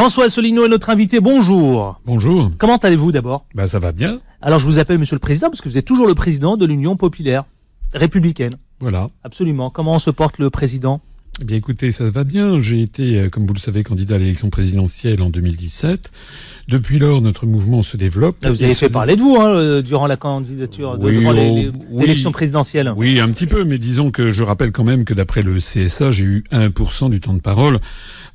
François Asselineau est notre invité. Bonjour. Bonjour. Comment allez-vous d'abord? Bah ça va bien. Alors je vous appelle Monsieur le Président parce que vous êtes toujours le président de l'Union populaire républicaine. Voilà. Absolument. Comment se porte le président? Eh bien écoutez, ça va bien. J'ai été, euh, comme vous le savez, candidat à l'élection présidentielle en 2017. Depuis lors, notre mouvement se développe. Là, Vous avez fait parler de vous hein, euh, durant la candidature, de- Oui, durant les- oh, oui. l'élection présidentielle. Oui, un petit peu, mais disons que je rappelle quand même que d'après le CSA, j'ai eu 1% du temps de parole,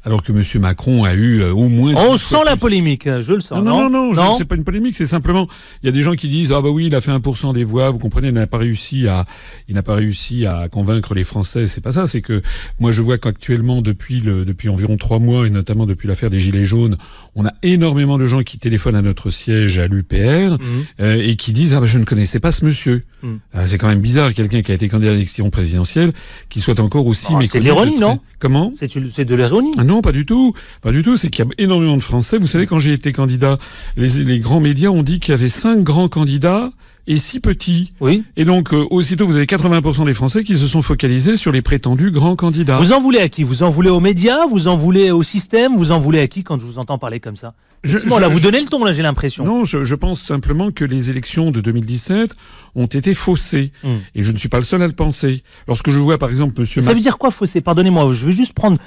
alors que Monsieur Macron a eu euh, au moins... On sent la plus. polémique, je le sens. Non, non, non, non c'est pas une polémique, c'est simplement, il y a des gens qui disent, ah bah oui, il a fait 1% des voix, vous comprenez, il n'a pas réussi à, il n'a pas réussi à convaincre les Français, c'est pas ça, c'est que, moi je vois qu'actuellement, depuis le, depuis environ trois mois, et notamment depuis l'affaire des Gilets jaunes, on a énormément de gens qui téléphonent à notre siège à l'UPR, Mhm. euh, et qui disent, ah bah je ne connaissais pas ce monsieur. Mhm. Euh, c'est quand même bizarre, quelqu'un qui a été candidat à l'élection présidentielle, qui soit encore aussi Oh, méconnu. c'est de l'ironie, non? Comment? C'est c'est de l'ironie. Ah non, pas du tout. Pas du tout. C'est qu'il y a énormément de Français. Vous savez, quand j'ai été candidat, les, les grands médias ont dit qu'il y avait cinq grands candidats et six petits. Oui. Et donc, euh, aussitôt, vous avez 80% des Français qui se sont focalisés sur les prétendus grands candidats. Vous en voulez à qui? Vous en voulez aux médias? Vous en voulez au système? Vous en voulez à qui quand je vous entends parler comme ça? Je- là, vous donnez le ton, là, j'ai l'impression. Non, je, je pense simplement que les élections de 2017 ont été faussées. Hmm. Et je ne suis pas le seul à le penser. Lorsque je vois, par exemple, Monsieur Ça veut dire quoi fausser? Pardonnez-moi, je vais juste prendre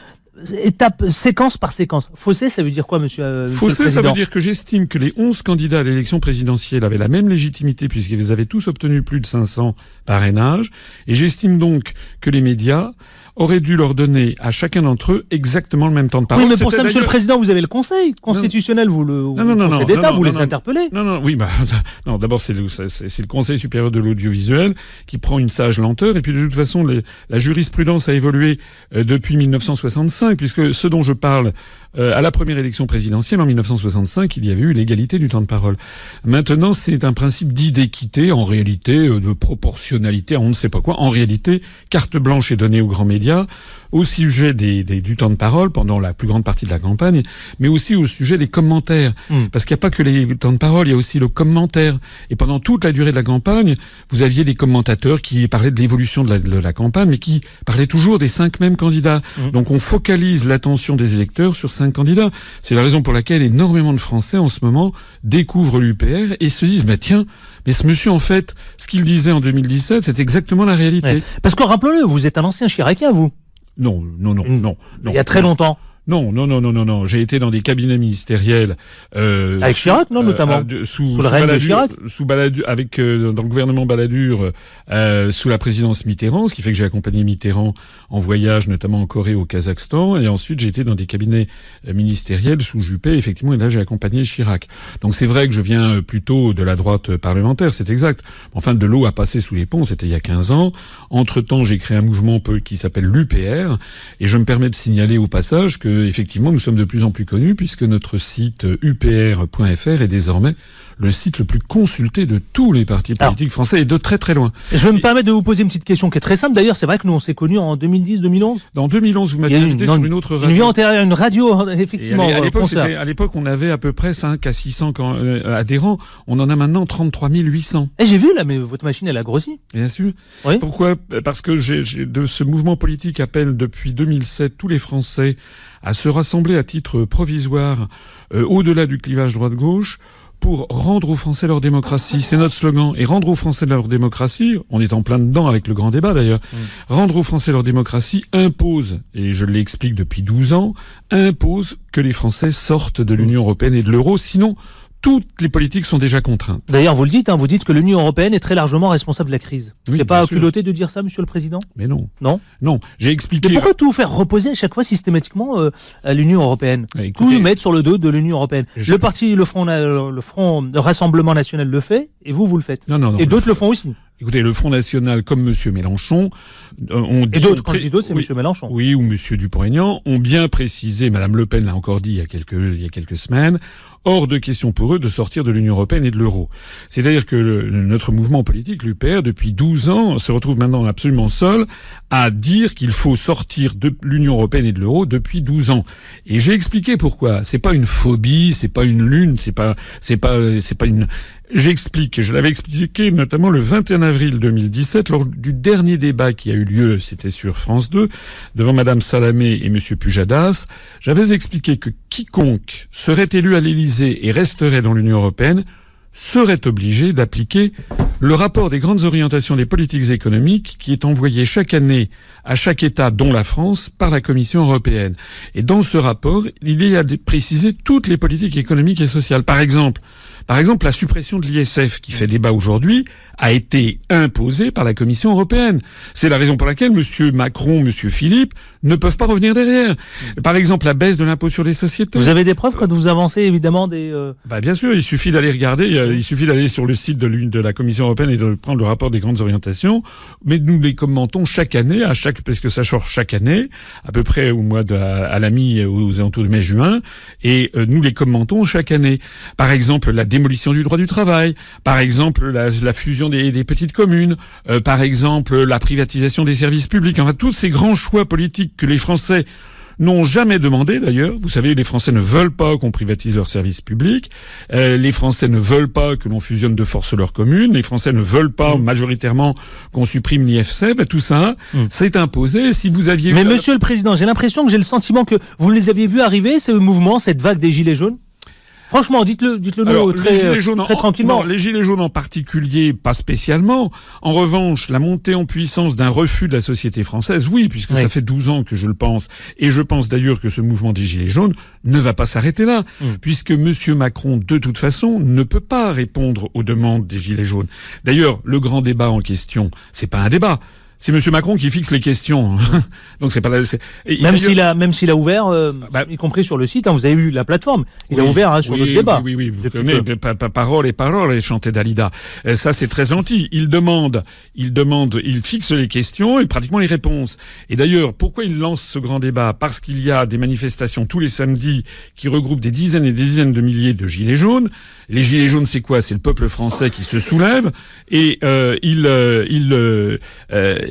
étape, séquence par séquence. Fausser, ça veut dire quoi, monsieur, euh, monsieur le Faussé, ça veut dire que j'estime que les 11 candidats à l'élection présidentielle avaient la même légitimité puisqu'ils avaient tous obtenu plus de 500 parrainages. Et j'estime donc que les médias auraient dû leur donner à chacun d'entre eux exactement le même temps de parole. Oui, mais pour ça, monsieur le Président, vous avez le Conseil constitutionnel, vous le Non, non, non, Conseil non, d'État, vous les interpellez. Non, non, oui, bah, non, d'abord, c'est le, le Conseil supérieur de l'audiovisuel qui prend une sage lenteur. Et puis, de toute façon, les- la jurisprudence a évolué euh, depuis 1965, puisque ce dont je parle euh, à la première élection présidentielle en 1965, il y avait eu l'égalité du temps de parole. Maintenant, c'est un principe dit d'équité, en réalité, euh, de proportionnalité, on ne sait pas quoi. En réalité, carte blanche est donnée aux grands médias 이야? Au sujet des, des- du temps de parole pendant la plus grande partie de la campagne, mais aussi au sujet des commentaires. Hmm. Parce qu'il n'y a pas que les temps de parole, il y a aussi le commentaire. Et pendant toute la durée de la campagne, vous aviez des commentateurs qui parlaient de l'évolution de la, de la campagne, mais qui parlaient toujours des cinq mêmes candidats. Hmm. Donc on focalise l'attention des électeurs sur cinq candidats. C'est la raison pour laquelle énormément de Français en ce moment découvrent l'UPR et se disent, mais tiens, mais ce monsieur en fait, ce qu'il disait en 2017, c'est exactement la réalité. Ouais. Parce que rappelez-le, vous êtes un ancien Chiracien, vous. Non, non, non, Mm. non, non. Il y a très longtemps. Non, non, non, non, non, non. J'ai été dans des cabinets ministériels. Euh, Avec Chirac, non, notamment euh, de- sous, Sous le règne de Chirac Sous Balladur, avec euh, dans le gouvernement Balladur, euh, sous la présidence Mitterrand, ce qui fait que j'ai accompagné Mitterrand en voyage, notamment en Corée, au Kazakhstan, et ensuite j'ai été dans des cabinets euh, ministériels sous Juppé, effectivement, et là j'ai accompagné Chirac. Donc c'est vrai que je viens plutôt de la droite parlementaire, c'est exact. Enfin, de l'eau a passé sous les ponts, c'était il y a 15 ans. Entre-temps, j'ai créé un mouvement qui s'appelle l'UPR, et je me permets de signaler au passage que effectivement nous sommes de plus en plus connus puisque notre site euh, upr.fr est désormais le site le plus consulté de tous les partis Alors. politiques français et de très très loin. Je vais me permettre de vous poser une petite question qui est très simple. D'ailleurs, c'est vrai que nous, on s'est connus en 2010-2011. Dans 2011, vous Il y m'avez une- invité sur une autre Une radio. vie antérieure, une radio, Et effectivement. à euh, l'époque, à l'époque, on avait à peu près 5 à 600 can- euh, adhérents. On en a maintenant 33 800. Eh, j'ai vu là, mais votre machine, elle a grossi. Bien sûr. Oui. Pourquoi? Parce que de ce mouvement politique appelle depuis 2007 tous les Français à se rassembler à titre provisoire euh, au-delà du clivage droite-gauche pour rendre aux Français leur démocratie. C'est notre slogan. Et rendre aux Français leur démocratie, on est en plein dedans avec le grand débat d'ailleurs, rendre aux Français leur démocratie impose, et je l'explique depuis 12 ans, impose que les Français sortent de l'Union européenne et de l'euro, sinon toutes les politiques sont déjà contraintes. D'ailleurs, vous le dites, hein, vous dites que l'Union européenne est très largement responsable de la crise. Oui, c'est pas culotté de dire ça, Monsieur le Président? Mais non. Non? Non. J'ai expliqué. Mais pourquoi tout faire reposer à chaque fois systématiquement euh, à l'Union européenne? Eh, Tout mettre sur le dos de l'Union européenne. Je- Le parti, le Front, le Front le Rassemblement National le fait, et vous, vous le faites. Non, non, non. et d'autres le font aussi. Écoutez, le Front National, comme Monsieur Mélenchon, euh, ont dit... Et d'autres, quand je c'est oui, Mélenchon. Oui, ou Monsieur Dupont-Aignan, ont bien précisé, Madame Le Pen l'a encore dit il y a quelques, il y a quelques semaines, hors de question pour eux de sortir de l'Union européenne et de l'euro. C'est-à-dire que le- notre mouvement politique, l'UPR, depuis 12 ans, se retrouve maintenant absolument seul à dire qu'il faut sortir de l'Union européenne et de l'euro depuis 12 ans. Et j'ai expliqué pourquoi. C'est pas une phobie, c'est pas une lune, c'est pas, c'est pas, c'est pas une. J'explique, je l'avais expliqué notamment le 21 avril 2017 lors du dernier débat qui a eu lieu, c'était sur France 2, devant Madame Salamé et Monsieur Pujadas. J'avais expliqué que quiconque serait élu à l'Élysée et resterait dans l'Union européenne serait obligé d'appliquer le rapport des grandes orientations des politiques économiques qui est envoyé chaque année à chaque État, dont la France, par la Commission européenne. Et dans ce rapport, il y a précisé toutes les politiques économiques et sociales. Par exemple, par exemple, la suppression de l'ISF qui fait débat aujourd'hui a été imposée par la Commission européenne. C'est la raison pour laquelle M. Macron, M. Philippe ne peuvent pas revenir derrière. Par exemple, la baisse de l'impôt sur les sociétés. Vous avez des preuves quand vous avancez évidemment des. Euh, bah bien sûr, il suffit d'aller regarder, il suffit d'aller sur le site de l'une de la Commission européenne et de prendre le rapport des grandes orientations. Mais nous les commentons chaque année, à chaque parce que ça change chaque année, à peu près au mois de à la mi aux alentours de mai-juin, et euh, nous les commentons chaque année. Par exemple, la démolition du droit du travail, par exemple la, la fusion des, des, petites communes, euh, par exemple la privatisation des services publics. Enfin, tous ces grands choix politiques que les Français n'ont jamais demandé d'ailleurs. Vous savez, les Français ne veulent pas qu'on privatise leurs services publics. Euh, les Français ne veulent pas que l'on fusionne de force leurs communes. Les Français ne veulent pas mm. majoritairement qu'on supprime l'IFC. Ben, tout ça, mm. c'est imposé. Si vous aviez... Mais Monsieur le Président, j'ai l'impression que j'ai le sentiment que vous les aviez vus arriver, ce mouvement, cette vague des Gilets jaunes? Franchement, dites-le, dites-le nous très, les gilets jaunes, très tranquillement. les gilets jaunes en particulier, pas spécialement. En revanche, la montée en puissance d'un refus de la société française, oui, puisque ça fait 12 ans que je le pense, et je pense d'ailleurs que ce mouvement des gilets jaunes ne va pas s'arrêter là, mm. puisque Monsieur Macron, de toute façon, ne peut pas répondre aux demandes des gilets jaunes. D'ailleurs, le grand débat en question, c'est pas un débat c'est Monsieur Macron qui fixe les questions. Donc c'est pas la, même s'il a même s'il a ouvert, euh, bah, y compris sur le site. Hein, vous avez vu la plateforme. Il a ouvert hein, sur le débat. Oui, oui, vous connaissez parole et parole et chanter Dalida. Euh, ça c'est très gentil. Il demande, il demande, il fixe les questions et pratiquement les réponses. Et d'ailleurs, pourquoi il lance ce grand débat? Parce qu'il y a des manifestations tous les samedis qui regroupent des dizaines et des dizaines de milliers de gilets jaunes. Les gilets jaunes, c'est quoi? C'est le peuple français qui se soulève et euh, il, euh, il, euh,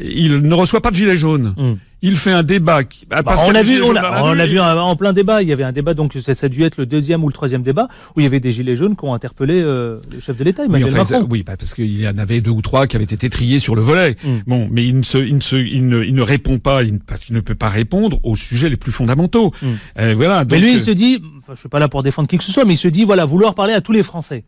il ne reçoit pas de gilets jaunes. Hmm. Il fait un débat. Bah, on a vu, on a, vu en plein débat. Il y avait un débat, donc ça, a dû être le deuxième ou le troisième débat où il y avait des gilets jaunes qui ont interpellé le chef de l'État, Emmanuel oui, Macron. Oui, bah, parce qu'il y en avait deux ou trois qui avaient été triés sur le volet. Hmm. Bon, mais il ne, se, il ne, se, il ne, il ne répond pas parce qu'il ne peut pas répondre aux sujets les plus fondamentaux. Hmm. voilà. Donc, mais lui, il se dit, enfin, je suis pas là pour défendre qui que ce soit, mais il se dit, voilà, vouloir parler à tous les Français.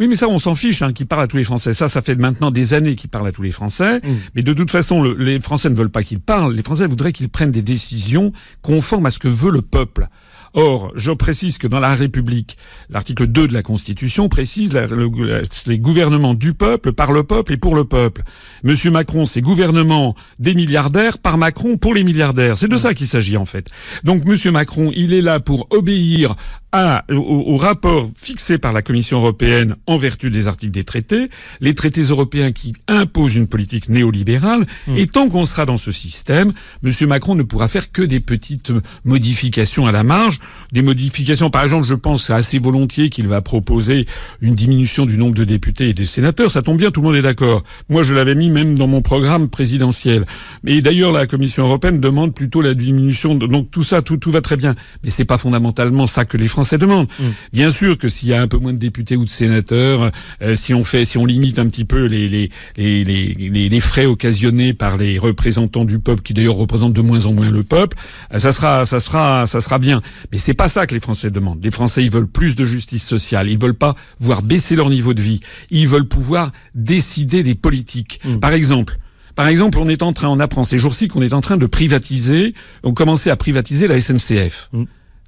Oui, mais ça, on s'en fiche, hein, qu'il parle à tous les Français. Ça, ça fait maintenant des années qu'il parle à tous les Français. Mm. Mais de toute façon, les Français ne veulent pas qu'il parle. Les Français voudraient qu'il prenne des décisions conformes à ce que veut le peuple. Or, je précise que dans la République, l'article 2 de la Constitution précise les gouvernements du peuple, par le peuple et pour le peuple. Monsieur Macron, c'est gouvernement des milliardaires, par Macron pour les milliardaires. C'est de ça qu'il s'agit en fait. Donc Monsieur Macron, il est là pour obéir à, au, rapport fixé par la Commission européenne en vertu des articles des traités, les traités européens qui imposent une politique néolibérale, hmm. et tant qu'on sera dans ce système, M. Macron ne pourra faire que des petites modifications à la marge, des modifications, par exemple, je pense assez volontiers qu'il va proposer une diminution du nombre de députés et des sénateurs, ça tombe bien, tout le monde est d'accord. Moi, je l'avais mis même dans mon programme présidentiel. Et d'ailleurs, la Commission européenne demande plutôt la diminution, de... donc tout ça, tout, tout va très bien. Mais c'est pas fondamentalement ça que les Français Français demandent. Mm. Bien sûr que s'il y a un peu moins de députés ou de sénateurs, euh, si on fait, si on limite un petit peu les les, les, les, les frais occasionnés par les représentants du peuple, qui d'ailleurs représentent de moins en moins le peuple, euh, ça sera, ça sera, ça sera bien. Mais c'est pas ça que les Français demandent. Les Français, ils veulent plus de justice sociale. Ils veulent pas voir baisser leur niveau de vie. Ils veulent pouvoir décider des politiques. Mm. Par exemple. Par exemple, on est en train, on apprend ces jours-ci qu'on est en train de privatiser, on commençait à privatiser la SNCF. Mm.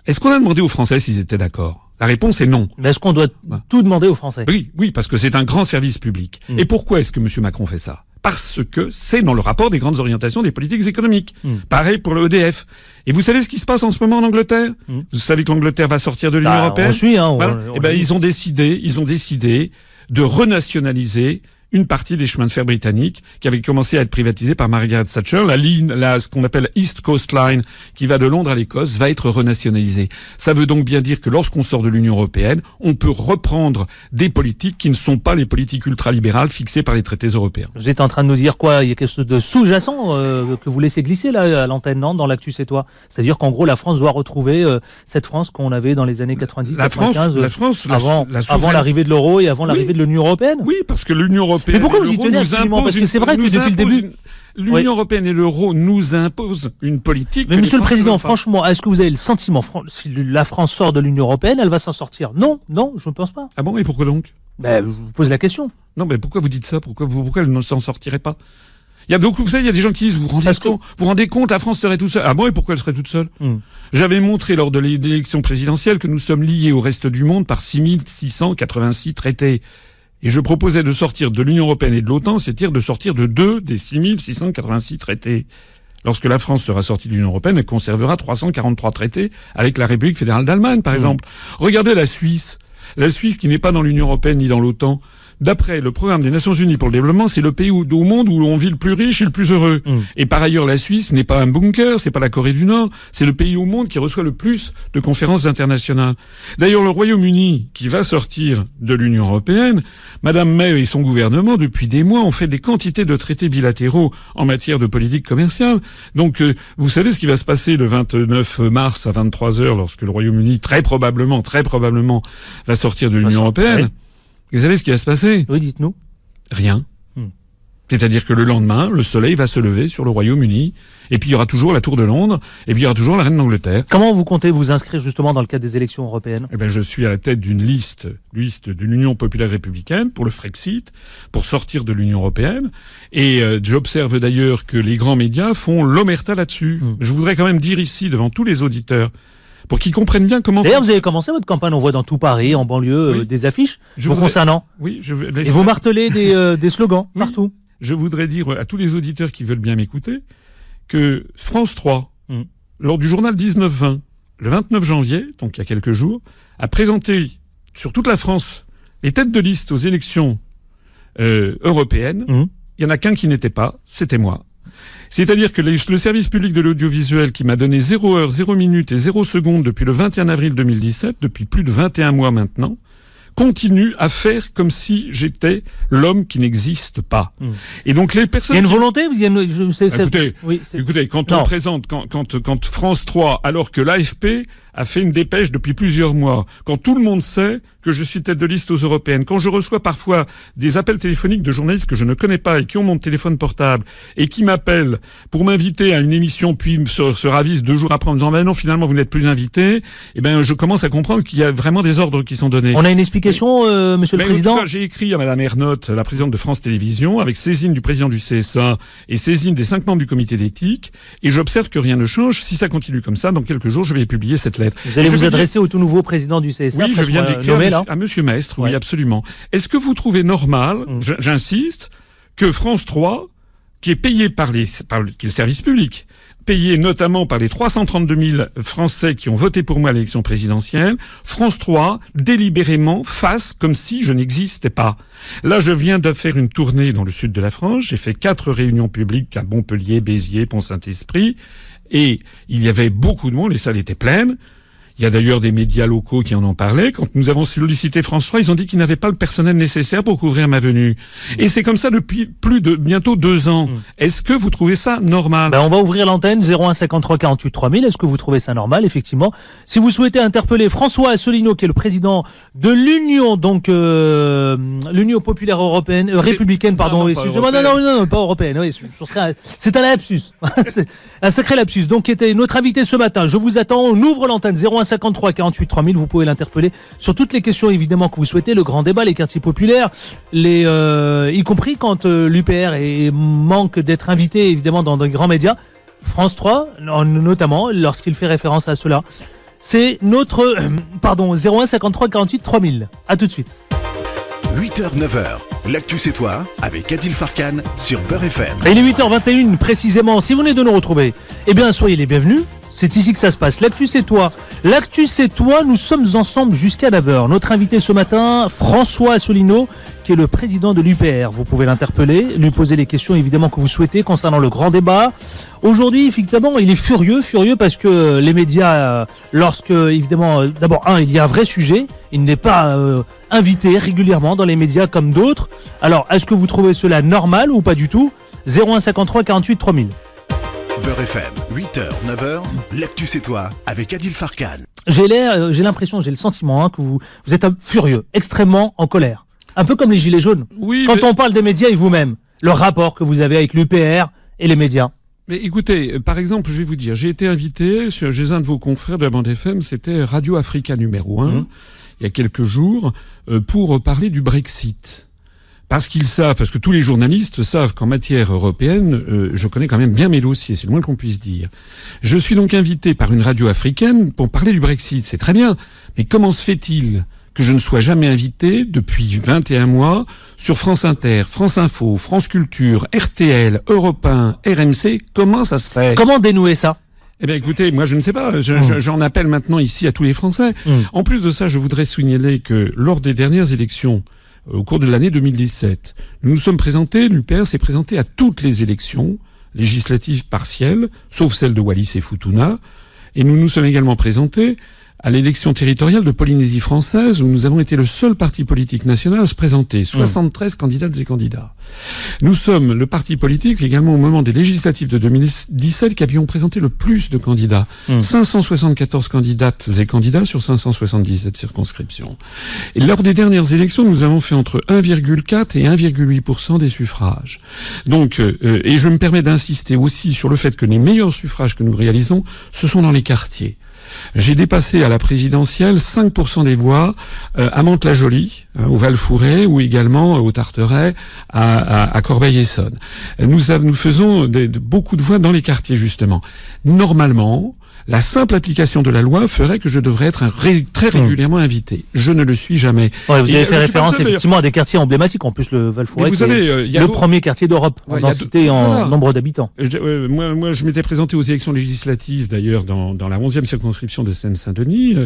Est-ce qu'on a demandé aux Français s'ils étaient d'accord? La réponse est non. Mais est-ce qu'on doit tout demander aux Français? Oui, oui, parce que c'est un grand service public. Hmm. Et pourquoi est-ce que M. Macron fait ça? Parce que c'est dans le rapport des grandes orientations des politiques économiques. Hmm. Pareil pour le EDF. Et vous savez ce qui se passe en ce moment en Angleterre? Hmm. Vous savez que l'Angleterre va sortir de l'Union bah, européenne? on suit, hein, Eh ben, ils ont décidé, ils ont décidé de renationaliser une partie des chemins de fer britanniques qui avaient commencé à être privatisés par Margaret Thatcher. La ligne, la, ce qu'on appelle East Coast Line, qui va de Londres à l'Écosse, va être renationalisée. Ça veut donc bien dire que lorsqu'on sort de l'Union européenne, on peut reprendre des politiques qui ne sont pas les politiques ultralibérales fixées par les traités européens. Vous êtes en train de nous dire quoi? Il y a quelque chose de sous-jacent euh, que vous laissez glisser là à l'antenne, non? Dans l'actu, c'est toi. C'est-à-dire qu'en gros, la France doit retrouver euh, cette France qu'on avait dans les années 90, la 95, France, la France, avant, la avant l'arrivée de l'euro et avant Oui. l'arrivée de l'Union européenne. Oui, parce que l'Union européenne. Mais pourquoi et vous y tenez nous absolument Parce que une- c'est vrai que depuis le début- une- L'Union européenne et l'euro nous imposent une politique. Mais que Monsieur le Président, franchement, est-ce que vous avez le sentiment, si la France sort de l'Union européenne, elle va s'en sortir? Non, non, je ne pense pas. Ah bon, et pourquoi donc? Ben, je vous pose la question. Non, mais pourquoi vous dites ça? Pourquoi vous, pourquoi elle ne s'en sortirait pas? Il y a beaucoup, vous savez, il y a des gens qui disent, vous vous rendez Parce que- compte, vous vous rendez compte, la France serait toute seule. Ah bon, et pourquoi elle serait toute seule? Hmm. J'avais montré lors de l'élection présidentielle que nous sommes liés au reste du monde par 6686 traités. Et je proposais de sortir de l'Union européenne et de l'OTAN, c'est-à-dire de sortir de deux des 6686 traités. Lorsque la France sera sortie de l'Union européenne, elle conservera 343 traités avec la République fédérale d'Allemagne, par exemple. Regardez la Suisse. La Suisse, qui n'est pas dans l'Union européenne ni dans l'OTAN, d'après le programme des Nations Unies pour le développement, c'est le pays où- au monde où on vit le plus riche et le plus heureux. Mm. Et par ailleurs, la Suisse n'est pas un bunker, c'est pas la Corée du Nord, c'est le pays au monde qui reçoit le plus de conférences internationales. D'ailleurs, le Royaume-Uni, qui va sortir de l'Union européenne, Madame May et son gouvernement, depuis des mois, ont fait des quantités de traités bilatéraux en matière de politique commerciale. Donc, euh, vous savez ce qui va se passer le 29 mars à 23 heures, lorsque le Royaume-Uni, très probablement, très probablement, va sortir de l'Union européenne. Vous savez ce qui va se passer? Oui, dites-nous. Rien. Hmm. C'est-à-dire que le lendemain, le soleil va se lever sur le Royaume-Uni, et puis il y aura toujours la Tour de Londres, et puis il y aura toujours la Reine d'Angleterre. Comment vous comptez vous inscrire justement dans le cadre des élections européennes? Eh ben, je suis à la tête d'une liste, liste d'une Union populaire républicaine pour le Frexit, pour sortir de l'Union européenne. Et euh, j'observe d'ailleurs que les grands médias font l'omerta là-dessus. Hmm. Je voudrais quand même dire ici, devant tous les auditeurs, pour qu'ils comprennent bien comment... D'ailleurs, vous avez commencé votre campagne, on voit dans tout Paris, en banlieue, euh, des affiches Je vous voudrais- concernant. Oui, je, Et vous martelez des, euh, des slogans Oui. partout. je voudrais dire à tous les auditeurs qui veulent bien m'écouter que France 3, Mm. lors du journal 19-20, le 29 janvier, donc il y a quelques jours, a présenté sur toute la France les têtes de liste aux élections euh, européennes. Mm. Il y en a qu'un qui n'était pas, c'était moi. C'est-à-dire que les- le service public de l'audiovisuel qui m'a donné 0 heure, 0 minute et 0 seconde depuis le 21 avril 2017, depuis plus de 21 mois maintenant, continue à faire comme si j'étais l'homme qui n'existe pas. Mm. Et donc les Il personnes... y a une volonté vous, il y a une- Écoutez, oui, Écoutez, quand Non. on présente, quand, quand, quand France 3, alors que l'AFP a fait une dépêche depuis plusieurs mois, quand tout le monde sait que je suis tête de liste aux européennes, quand je reçois parfois des appels téléphoniques de journalistes que je ne connais pas et qui ont mon téléphone portable et qui m'appellent pour m'inviter à une émission puis se, se ravisent deux jours après en me disant ben non finalement vous n'êtes plus invité, eh ben je commence à comprendre qu'il y a vraiment des ordres qui sont donnés. On a une explication, euh, Monsieur le Mais en Président? j'ai écrit à Madame Ernotte, la présidente de France Télévisions, avec saisine du président du CSA et saisine des cinq membres du comité d'éthique, et j'observe que rien ne change. Si ça continue comme ça, dans quelques jours, je vais publier cette lettre. Vous allez Je vous adresser au tout nouveau président du CSA Oui, je viens d'écrire à, monsieur- Maestre, oui, Ouais. absolument. Est-ce que vous trouvez normal, Mm. j'insiste, que France 3, qui est payé par les, par le, qui est le service public, payé notamment par les 332 000 Français qui ont voté pour moi à l'élection présidentielle, France 3, délibérément, fasse comme si je n'existais pas. Là, je viens de faire une tournée dans le sud de la France. J'ai fait quatre réunions publiques à Montpellier, Béziers, Pont-Saint-Esprit. Et il y avait beaucoup de monde, les salles étaient pleines. Il y a d'ailleurs des médias locaux qui en ont parlé. Quand nous avons sollicité France 3, ils ont dit qu'ils n'avaient pas le personnel nécessaire pour couvrir ma venue. Et c'est comme ça depuis plus de bientôt deux ans. Est-ce que vous trouvez ça normal? Ben, on va ouvrir l'antenne 01 53 48 3000. Est-ce que vous trouvez ça normal? Effectivement. Si vous souhaitez interpeller François Asselineau, qui est le président de l'Union, donc euh, l'Union populaire européenne, euh, républicaine, pardon. non, pas non, non, non, non, pas européenne. Oui, c'est un lapsus. un sacré lapsus. Donc, qui était notre invité ce matin. Je vous attends. On ouvre l'antenne 01 53 48 3000. Vous pouvez l'interpeller sur toutes les questions évidemment que vous souhaitez. Le grand débat, les quartiers populaires, les, euh, y compris quand euh, l'UPR est- manque d'être invité évidemment dans des grands médias. France 3, no- notamment, lorsqu'il fait référence à cela. C'est notre, euh, pardon, 01 53 48 3000. À tout de suite. 8h, 9h, l'actu c'est toi avec Adil Farkan sur Beurre FM. Et il est 8h21 précisément. Si vous venez de nous retrouver, eh bien, soyez les bienvenus. C'est ici que ça se passe. L'actu c'est toi. L'actu c'est toi. Nous sommes ensemble jusqu'à 9h. Notre invité ce matin, François Asselineau, qui est le président de l'UPR. Vous pouvez l'interpeller, lui poser les questions évidemment que vous souhaitez concernant le grand débat. Aujourd'hui, effectivement, il est furieux, furieux parce que les médias, euh, lorsque évidemment, euh, d'abord un, il y a un vrai sujet. Il n'est pas euh, invité régulièrement dans les médias comme d'autres. Alors, est-ce que vous trouvez cela normal ou pas du tout? 0153 48 3000. FM, 8h, 9h, l'actu c'est toi avec Adil Farkan. J'ai l'air, euh, j'ai l'impression, j'ai le sentiment hein, que vous, vous êtes furieux, extrêmement en colère. Un peu comme les gilets jaunes. Oui, Quand mais- on parle des médias et vous-même, le rapport que vous avez avec l'UPR et les médias. Mais écoutez, euh, par exemple, je vais vous dire, j'ai été invité sur, chez un de vos confrères de la bande FM, c'était Radio Africa numéro 1, Mhm. il y a quelques jours, euh, pour parler du Brexit. Parce qu'ils savent, parce que tous les journalistes savent qu'en matière européenne, euh, je connais quand même bien mes dossiers, c'est le moins qu'on puisse dire. Je suis donc invité par une radio africaine pour parler du Brexit, c'est très bien. Mais comment se fait-il que je ne sois jamais invité depuis 21 mois sur France Inter, France Info, France Culture, RTL, Europe 1, RMC Comment ça se fait? Comment dénouer ça? Eh bien, écoutez, moi, je ne sais pas. Mm. je- J'en appelle maintenant ici à tous les Français. Mm. En plus de ça, je voudrais signaler que lors des dernières élections, au cours de l'année 2017, nous nous sommes présentés, l'UPR s'est présenté à toutes les élections législatives partielles, sauf celle de Wallis et Futuna, et nous nous sommes également présentés à l'élection territoriale de Polynésie française, où nous avons été le seul parti politique national à se présenter, 73 candidates et candidats. Nous sommes le parti politique également au moment des législatives de 2017 qui avions présenté le plus de candidats. Mm. 574 candidates et candidats sur 577 circonscriptions. Et lors des dernières élections, nous avons fait entre 1,4 et 1,8% des suffrages. Donc, euh, et je me permets d'insister aussi sur le fait que les meilleurs suffrages que nous réalisons, ce sont dans les quartiers. J'ai dépassé à la présidentielle 5% des voix euh, à Mantes-la-Jolie, hein, au Val-Fouré, ou également euh, au Tarteret, à, à, Corbeil-Essonne. Nous, nous faisons des- de- beaucoup de voix dans les quartiers, justement. Normalement, la simple application de la loi ferait que je devrais être ré- très régulièrement invité. Je ne le suis jamais. Ouais, Vous avez euh, fait référence seul, effectivement à des quartiers emblématiques. En plus, le val vous savez, euh, il y a le premier quartier d'Europe Ouais, densité et en voilà. nombre d'habitants. Euh, moi, moi, je m'étais présenté aux élections législatives, d'ailleurs, dans, dans la 11e circonscription de Seine-Saint-Denis,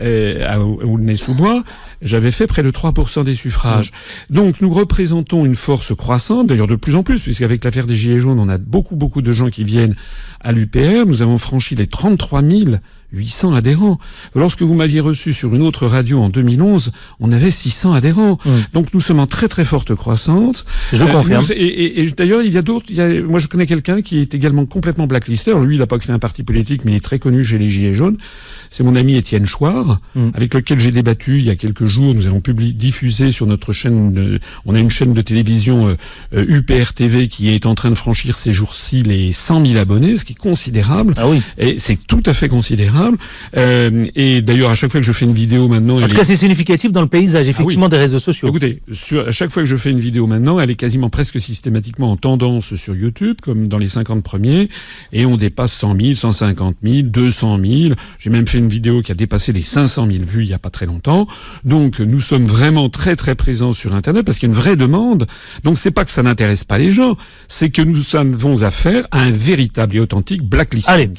euh, à Aulnay-sous-Bois. J'avais fait près de 3% des suffrages. Donc, nous représentons une force croissante, d'ailleurs de plus en plus, puisqu'avec l'affaire des Gilets jaunes, on a beaucoup, beaucoup de gens qui viennent à l'UPR. Nous avons franchi les 33 000 800 adhérents. Lorsque vous m'aviez reçu sur une autre radio en 2011, on avait 600 adhérents. Mm. Donc nous sommes en très très forte croissance. Je Euh, confirme. nous- et et- et d'ailleurs, il y a d'autres. Moi, je connais quelqu'un qui est également complètement blacklisté. Alors, lui, il n'a pas créé un parti politique, mais il est très connu chez les Gilets jaunes. C'est mon ami Étienne Chouard, Mm. avec lequel j'ai débattu il y a quelques jours. Nous avons publié, diffusé sur notre chaîne. de- on a une chaîne de télévision euh, euh, UPR TV qui est en train de franchir ces jours-ci les 100 000 abonnés, ce qui est considérable. Ah oui. Et c'est tout à fait considérable. Euh, et d'ailleurs, à chaque fois que je fais une vidéo maintenant, En tout est- cas, c'est significatif dans le paysage, effectivement, des réseaux sociaux. Écoutez, sur, à chaque fois que je fais une vidéo maintenant, elle est quasiment presque systématiquement en tendance sur YouTube, comme dans les 50 premiers, et on dépasse 100 000, 150 000, 200 000. J'ai même fait une vidéo qui a dépassé les 500 000 vues il y a pas très longtemps. Donc, nous sommes vraiment très très présents sur Internet parce qu'il y a une vraie demande. Donc, c'est pas que ça n'intéresse pas les gens, c'est que nous avons affaire à un véritable et authentique blacklisting. Allez.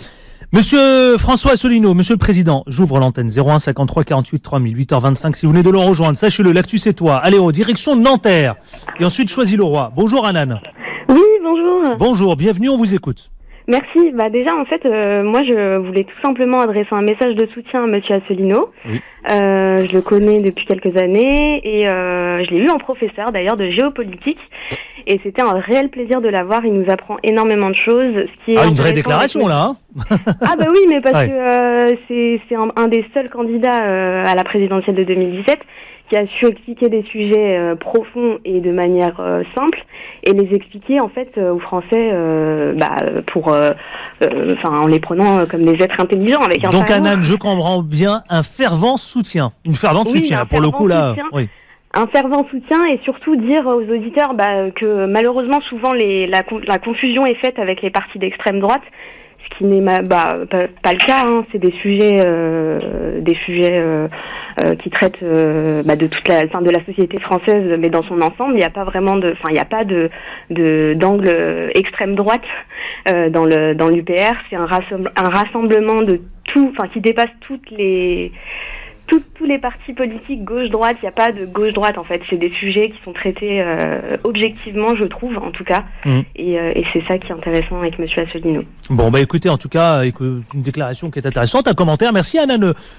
Monsieur François Asselineau, Monsieur le Président, j'ouvre l'antenne 01 53 48 3000 8h25. Si vous venez de le rejoindre, sachez-le, l'actu c'est toi. Allez, en direction de Nanterre. Et ensuite, choisis le roi. Bonjour Anan. Oui, bonjour. Bonjour, bienvenue, on vous écoute. Merci. Bah déjà, en fait, euh, moi, je voulais tout simplement adresser un message de soutien à Monsieur Asselineau. Oui. Euh, je le connais depuis quelques années et euh, je l'ai eu en professeur d'ailleurs de géopolitique. Et c'était un réel plaisir de l'avoir. Il nous apprend énormément de choses. Ce qui est Ah, une vraie déclaration là. Hein Ah bah oui, mais parce Ouais. que euh, c'est c'est un, un des seuls candidats euh, à la présidentielle de 2017 qui a su expliquer des sujets euh, profonds et de manière euh, simple et les expliquer en fait euh, aux Français bah, pour enfin en les prenant comme des êtres intelligents avec un Donc cerveau. Anan, je comprends bien un fervent soutien. Une fervente Oui, soutien, un pour le coup là. soutien. Oui. un fervent soutien et surtout dire aux auditeurs bah, que malheureusement souvent les, la, la confusion est faite avec les partis d'extrême droite, qui n'est bah, pas, pas le cas. Hein. C'est des sujets, euh, des sujets euh, euh, qui traitent euh, bah, de toute la, de la société française, mais dans son ensemble, il n'y a pas vraiment de, enfin il n'y a pas de de- d'angle euh, extrême droite euh, dans le dans l'UPR. C'est un, un rassemblement de tout, enfin qui dépasse toutes les tous les partis politiques gauche-droite, il n'y a pas de gauche-droite en fait. C'est des sujets qui sont traités euh, objectivement, je trouve, en tout cas. Mmh. Euh, et, c'est ça qui est intéressant avec Monsieur Asselineau. Bon, bah écoutez, en tout cas, une déclaration qui est intéressante, un commentaire. Merci Anna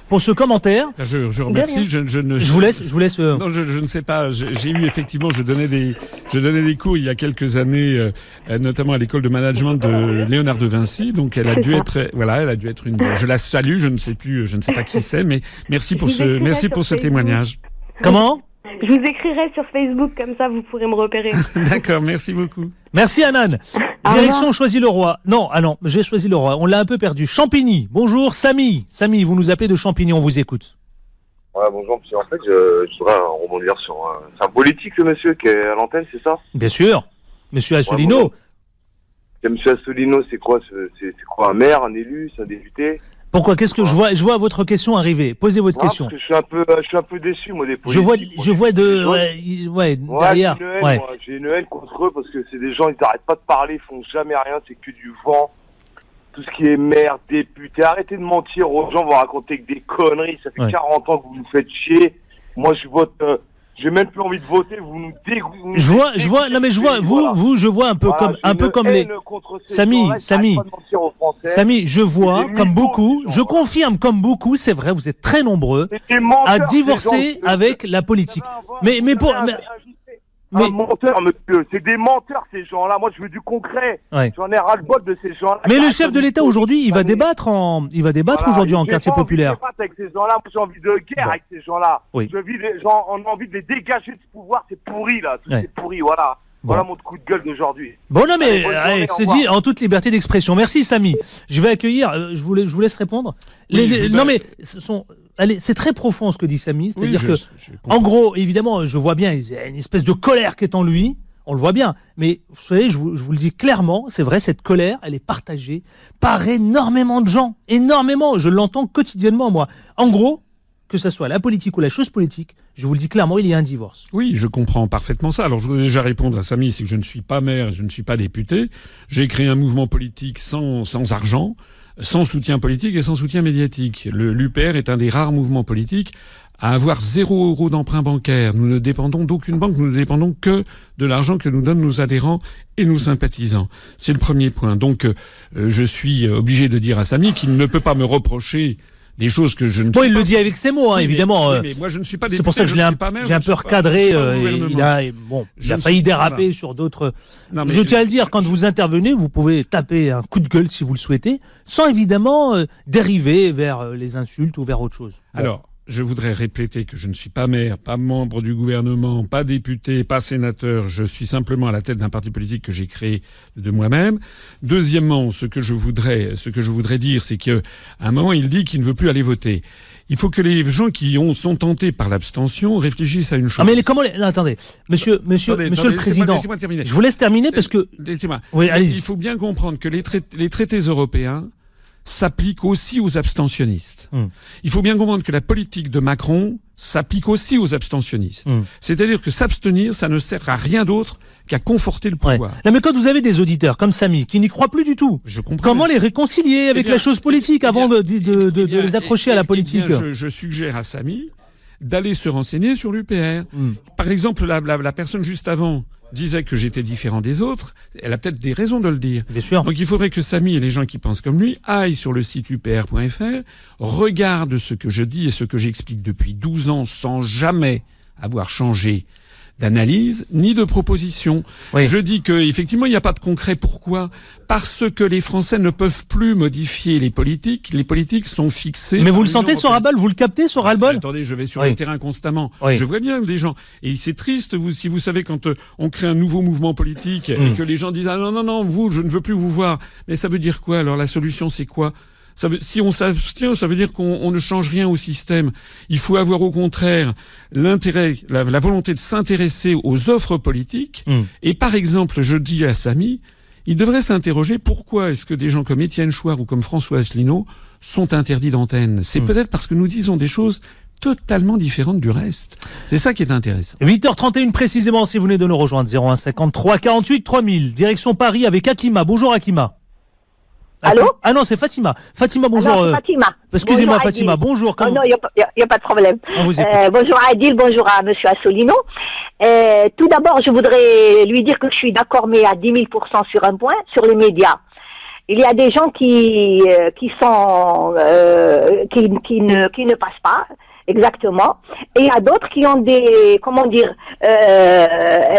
pour ce commentaire. Ah, je, je remercie. Je, je, ne, je vous laisse. Je vous laisse. Euh, non, je, ne sais pas. J'ai eu effectivement, je donnais des, je donnais des cours il y a quelques années, notamment à l'école de management de Léonard de Vinci. Donc, elle a dû être, voilà, elle a dû être une. Je la salue. Je ne sais plus, je ne sais pas qui c'est, mais merci pour ce, merci pour ce témoignage. Comment Je vous écrirai sur Facebook, comme ça vous pourrez me repérer. D'accord, merci beaucoup. Merci Anan. Direction choisit le roi. Non, ah non, j'ai choisi le roi. On l'a un peu perdu. Champigny. Bonjour Samy. Samy, vous nous appelez de Champigny, on vous écoute. Ouais, bonjour monsieur. En fait, je, je voudrais rebondir sur. c'est un politique ce monsieur qui est à l'antenne, c'est ça? Bien sûr. Monsieur Asselineau. monsieur Asselineau, c'est quoi C'est quoi Un maire, un élu, c'est un député? Pourquoi? Qu'est-ce que je vois Je vois votre question arriver. Posez votre question. Parce que je suis un peu, je suis un peu déçu moi des politiques. Je vois, je vois de, ouais, ouais, derrière. J'ai une, ouais. une, haine contre eux parce que c'est des gens, ils n'arrêtent pas de parler, ils font jamais rien, c'est que du vent. Tout ce qui est maire, député, arrêtez de mentir aux gens, vous raconter que des conneries. Ça fait 40 ans que vous nous faites chier. Moi, je vote. Euh, j'ai même plus envie de voter, vous nous dégoûtez. Je vois, je vois, non mais je vois, vous, vous, je vois un peu comme, un peu comme les. Samy, Samy, Samy, je vois, comme beaucoup, je confirme, comme beaucoup, c'est vrai, vous êtes très nombreux à divorcer avec la politique. Mais, mais pour, mais... Un menteur, monsieur. C'est des menteurs, ces gens-là. Moi, je veux du concret. J'en ai ras-le-bol de ces gens-là. Mais le chef de l'État aujourd'hui, il va débattre en, il va débattre aujourd'hui en quartier populaire. avec ces gens-là. J'ai envie de guerre avec ces gens-là. Oui. Je vis les gens, on a envie de les dégager de ce pouvoir. C'est pourri, là. C'est pourri, voilà. Voilà mon coup de gueule d'aujourd'hui. Bon, non, mais c'est dit en toute liberté d'expression. Merci, Samy. Je vais accueillir, euh, je, vous, je vous laisse répondre. les, non, mais ce sont, c'est très profond ce que dit Samy. C'est-à-dire que, en gros, évidemment, je vois bien, il y a une espèce de colère qui est en lui. On le voit bien. Mais vous savez, je vous, je vous le dis clairement, c'est vrai, cette colère, elle est partagée par énormément de gens. Énormément. Je l'entends quotidiennement, moi. En gros, que ce soit la politique ou la chose politique, je vous le dis clairement, il y a un divorce. Oui, je comprends parfaitement ça. Alors, je voudrais déjà répondre à Samy, c'est que je ne suis pas maire, je ne suis pas député. J'ai créé un mouvement politique sans, sans argent sans soutien politique et sans soutien médiatique. L'UPR est un des rares mouvements politiques à avoir zéro euro d'emprunt bancaire. Nous ne dépendons d'aucune banque, nous ne dépendons que de l'argent que nous donnent nos adhérents et nos sympathisants. C'est le premier point. Donc, euh, je suis obligé de dire à Samy qu'il ne peut pas me reprocher des choses que je ne. Bon, il le dit avec ses mots, hein, évidemment. Euh. Mais, moi, je ne suis pas. C'est pour ça que je l'ai un, un, peu recadré. Euh, il a, bon, il a failli déraper sur d'autres. Je tiens à le dire, quand vous intervenez, vous pouvez taper un coup de gueule si vous le souhaitez, sans évidemment euh, dériver vers les insultes ou vers autre chose. Alors, je voudrais répéter que je ne suis pas maire, pas membre du gouvernement, pas député, pas sénateur. Je suis simplement à la tête d'un parti politique que j'ai créé de moi-même. Deuxièmement, ce que je voudrais, ce que je voudrais dire, c'est qu'à un moment, il dit qu'il ne veut plus aller voter. Il faut que les gens qui ont, sont tentés par l'abstention réfléchissent à une chose. Ah mais comment attendez, monsieur, monsieur, monsieur le président, je vous laisse terminer parce que. Laissez-moi. Oui, il faut bien comprendre que les, les traités européens s'applique aussi aux abstentionnistes. Hmm. Il faut bien comprendre que la politique de Macron s'applique aussi aux abstentionnistes. Hmm. C'est-à-dire que s'abstenir, ça ne sert à rien d'autre qu'à conforter le pouvoir. mais quand vous avez des auditeurs comme Samy qui n'y croient plus du tout, comment les réconcilier avec eh la chose politique avant de, les accrocher à la politique je, suggère à Samy d'aller se renseigner sur l'UPR. Hmm. Par exemple, la personne juste avant disait que j'étais différent des autres, elle a peut-être des raisons de le dire. Bien sûr. Donc il faudrait que Samy et les gens qui pensent comme lui aillent sur le site upr.fr, regardent ce que je dis et ce que j'explique depuis 12 ans sans jamais avoir changé d'analyse ni de proposition. Je dis que effectivement il n'y a pas de concret. Pourquoi? Parce que les Français ne peuvent plus modifier les politiques. Les politiques sont fixées. Mais vous le sentez sur Vous le captez sur Rabol Attendez, je vais sur le terrain constamment. Je vois bien des gens. Et c'est triste, vous, si vous savez quand euh, on crée un nouveau mouvement politique et hmm. que les gens disent ah non non non vous je ne veux plus vous voir. Mais ça veut dire quoi? Alors la solution c'est quoi? Si on s'abstient, ça veut dire qu'on ne change rien au système. Il faut avoir au contraire l'intérêt, la, volonté de s'intéresser aux offres politiques. Hmm. Et par exemple, je dis à Samy, il devrait s'interroger pourquoi est-ce que des gens comme Étienne Chouard ou comme François Asselineau sont interdits d'antenne? C'est hmm. peut-être parce que nous disons des choses totalement différentes du reste. C'est ça qui est intéressant. 8h31 précisément si vous venez de nous rejoindre 0153 48 3000 direction Paris avec Akima. Bonjour Akima. Allô Ah non, c'est Fatima. Fatima, bonjour. Ah non, c'est euh, Fatima. Excusez-moi, Bonjour, Fatima. Bonjour. Oh Comment... non, il n'y a, pas de problème. Vous écoute. Euh, bonjour à Adil, bonjour à Monsieur Assolino. Euh, tout d'abord, je voudrais lui dire que je suis d'accord, mais à 10 000% sur un point, sur les médias. Il y a des gens qui euh, qui sont euh, qui, qui ne qui ne passent pas exactement, et il y a d'autres qui ont des comment dire euh,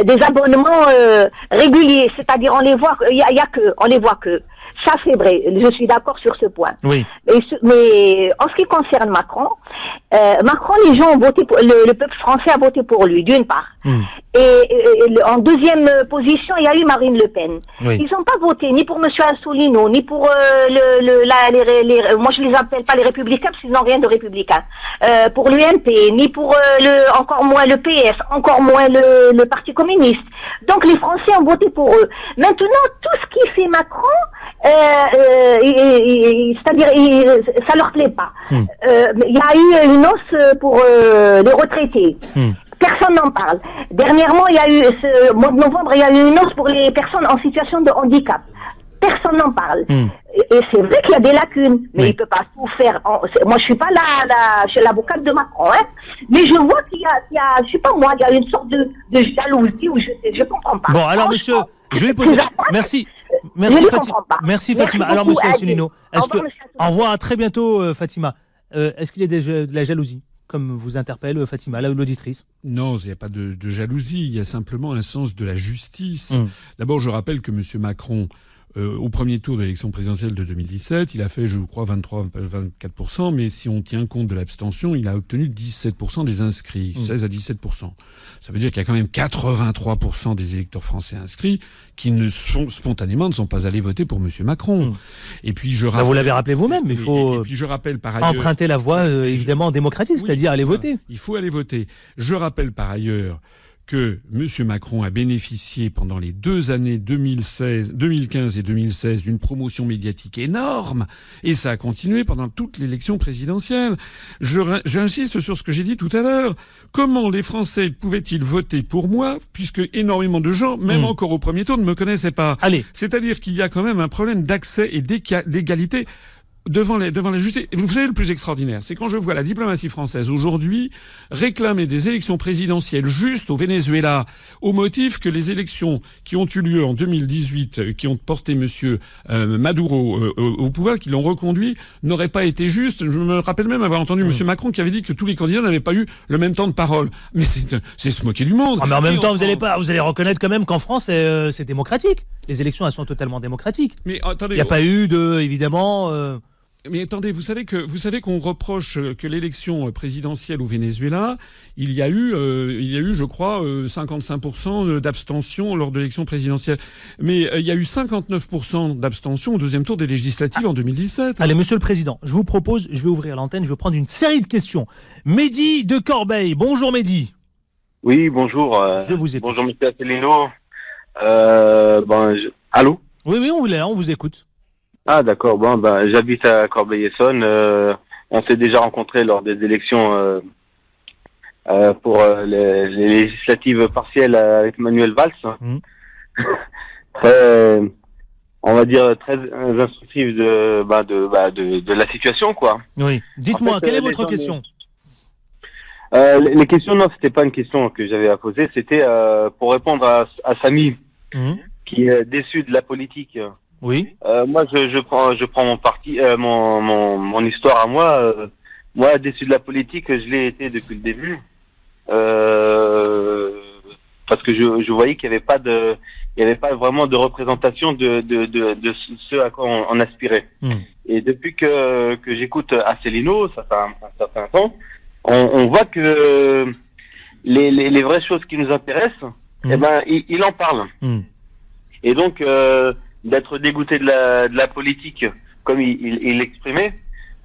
des abonnements euh, réguliers, c'est-à-dire on les voit, il y y a que on les voit que. Ça c'est vrai, je suis d'accord sur ce point. Oui. Et mais en ce qui concerne Macron, euh, Macron, les gens ont voté pour, le, le peuple français a voté pour lui, d'une part. Hmm. Et, en deuxième position, il y a eu Marine Le Pen. Oui. Ils n'ont pas voté ni pour Monsieur Assouline, ni pour euh, le, le, la, les, les- moi je les appelle pas les républicains parce qu'ils n'ont rien de républicain. Euh, pour l'UMP, ni pour euh, le, encore moins le PS, encore moins le, le Parti communiste. Donc les Français ont voté pour eux. Maintenant, tout ce qui fait Macron, c'est-à-dire, il- ça leur plaît pas. Hmm. Euh, il y a eu une hausse pour euh, les retraités. Hmm. Personne n'en parle. Dernièrement, il y a eu, ce mois de novembre, il y a eu une hausse pour les personnes en situation de handicap. Personne n'en parle. Hmm. Et, et c'est vrai qu'il y a des lacunes, mais Oui. il peut pas tout faire. en- moi, je suis pas la, l'avocate de Macron, hein. Mais je vois qu'il y a, qu'il y a, je sais pas moi, il y a une sorte de, de jalousie ou je je comprends pas. Bon, alors, monsieur, je vais poser. attaques, Merci. Fatima. Merci, Merci Fatima. Alors, monsieur. Asselineau, Au est-ce que. Au revoir, à très bientôt, euh, Fatima. Euh, Est-ce qu'il y a des de la jalousie, comme vous interpelle euh, Fatima, là, l'auditrice? Non, il n'y a pas de, de jalousie, il y a simplement un sens de la justice. Mm. D'abord, je rappelle que M. Macron, euh, au premier tour de l'élection présidentielle de 2017, il a fait, je crois, 23-24%, mais si on tient compte de l'abstention, il a obtenu 17% des inscrits, Mm. 16 à 17%. Ça veut dire qu'il y a quand même 83% des électeurs français inscrits qui ne sont spontanément ne sont pas allés voter pour M. Macron. Mm. Et puis je Bah, rappelle, Vous l'avez rappelé vous-même, il faut et, et euh, puis je rappelle par ailleurs, emprunter la voie, euh, évidemment, démocratique, oui, c'est-à-dire aller voter. Il faut aller voter. Je rappelle par ailleurs que M. Macron a bénéficié pendant les deux années 2016, 2015 et 2016 d'une promotion médiatique énorme, et ça a continué pendant toute l'élection présidentielle. J'insiste sur ce que j'ai dit tout à l'heure. Comment les Français pouvaient-ils voter pour moi, puisque énormément de gens, même Hmm. encore au premier tour, ne me connaissaient pas? Allez, c'est-à-dire qu'il y a quand même un problème d'accès et d'égalité devant, les, devant la justice. Et vous savez, le plus extraordinaire, c'est quand je vois la diplomatie française aujourd'hui réclamer des élections présidentielles justes au Venezuela, au motif que les élections qui ont eu lieu en 2018, euh, qui ont porté Monsieur euh, Maduro euh, au, pouvoir, qui l'ont reconduit, n'auraient pas été justes. Je me rappelle même avoir entendu Monsieur Macron qui avait dit que tous les candidats n'avaient pas eu le même temps de parole. Mais c'est se moquer du monde. Ah, mais en même Et temps, vous allez pas, vous allez reconnaître quand même qu'en France, c'est euh, c'est démocratique. Les élections, elles sont totalement démocratiques. Mais attendez, Il n'y a pas eu de, évidemment. Euh, Mais attendez, vous savez que vous savez qu'on reproche euh, que l'élection présidentielle au Venezuela, il y a eu, euh, il y a eu, je crois, euh, 55% d'abstention lors de l'élection présidentielle. Mais euh, il y a eu 59% d'abstention au deuxième tour des législatives en 2017. Allez, monsieur le président, je vous propose, je vais ouvrir l'antenne, je vais prendre une série de questions. Mehdi de Corbeil. Bonjour Mehdi. Oui, bonjour. euh, Je vous écoute. bonjour, monsieur Asselineau. Euh, ben, je- Allô? Oui, oui, on là, on vous écoute. Ah, d'accord. Bon, ben, j'habite à Corbeil-Essonne. Euh, on s'est déjà rencontrés lors des élections euh, euh, pour euh, les, les législatives partielles avec Manuel Valls. Très, on va dire, très instructive de, bah, de, bah, de, de la situation, quoi. Oui. Dites-moi, En fait, quelle est votre question? Euh, les les questions, non, c'était pas une question que j'avais à poser. C'était euh, pour répondre à, à Samy, Mhm. qui est déçu de la politique. Oui. Euh, moi, je, je prends, je prends mon parti, euh, mon, mon, mon histoire à moi. euh, moi, déçu de la politique, je l'ai été depuis le début, euh, parce que je, je voyais qu'il n'y avait pas de, il y avait pas vraiment de représentation de, de, de, de ce à quoi on, on aspirait. Mhm. Et depuis que, que j'écoute Asselineau, ça fait un, un certain temps, on, on voit que les, les, les vraies choses qui nous intéressent, Mhm. eh ben, il, il en parle. Mhm. Et donc, euh, d'être dégoûté de la, de la politique, comme il, il, il l'exprimait,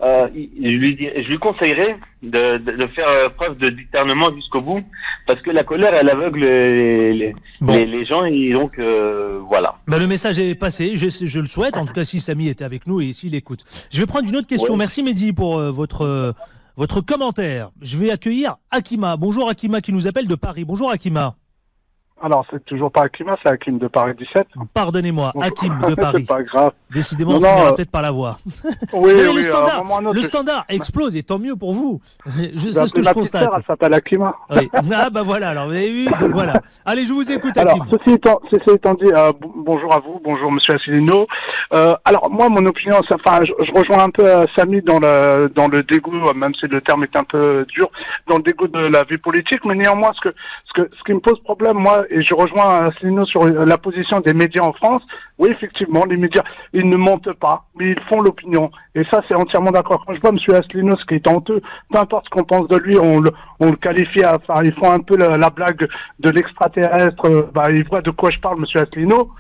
euh, je, lui dis, je lui conseillerais de, de, de faire euh, preuve de discernement jusqu'au bout, parce que la colère, elle aveugle les, les, Bon. les, les gens, et donc, euh, voilà. Bah, le message est passé, je, je le souhaite, en tout cas si Samy était avec nous et s'il écoute. Je vais prendre une autre question. Ouais. Merci Mehdi pour euh, votre, euh, votre commentaire. Je vais accueillir Akima. Bonjour Akima qui nous appelle de Paris. Bonjour Akima. Alors, c'est toujours pas Hakim, c'est Hakim de Paris 17. Pardonnez-moi, Hakim de Paris. c'est pas grave. Décidément, Non, on euh, peut-être par la voir. Oui, Mais oui, le à un standard, un autre, le standard explose et tant mieux pour vous. Je j'ai sais ce que je constate. sœur, elle s'appelle Hakima. Oui. Ah bah voilà, alors vous avez vu, donc voilà. Allez, je vous écoute, Alors, Hakim. ceci étant, ceci étant dit, euh, bonjour à vous, bonjour Monsieur Asselineau. Euh, alors, moi, mon opinion, enfin, je, je rejoins un peu euh, Samy dans le dans le dégoût, euh, même si le terme est un peu dur, dans le dégoût de la vie politique, mais néanmoins, ce que ce que ce qui me pose problème, moi, et je rejoins Asselineau sur la position des médias en France. Oui, effectivement, les médias, ils ne montent pas, mais ils font l'opinion. Et ça, c'est entièrement d'accord. Quand je vois Monsieur Asselineau, ce qui est honteux, peu importe ce qu'on pense de lui, on le, on le qualifie, à, enfin, ils font un peu la, la blague de l'extraterrestre. euh, Bah, il voit de quoi je parle, Monsieur Asselineau.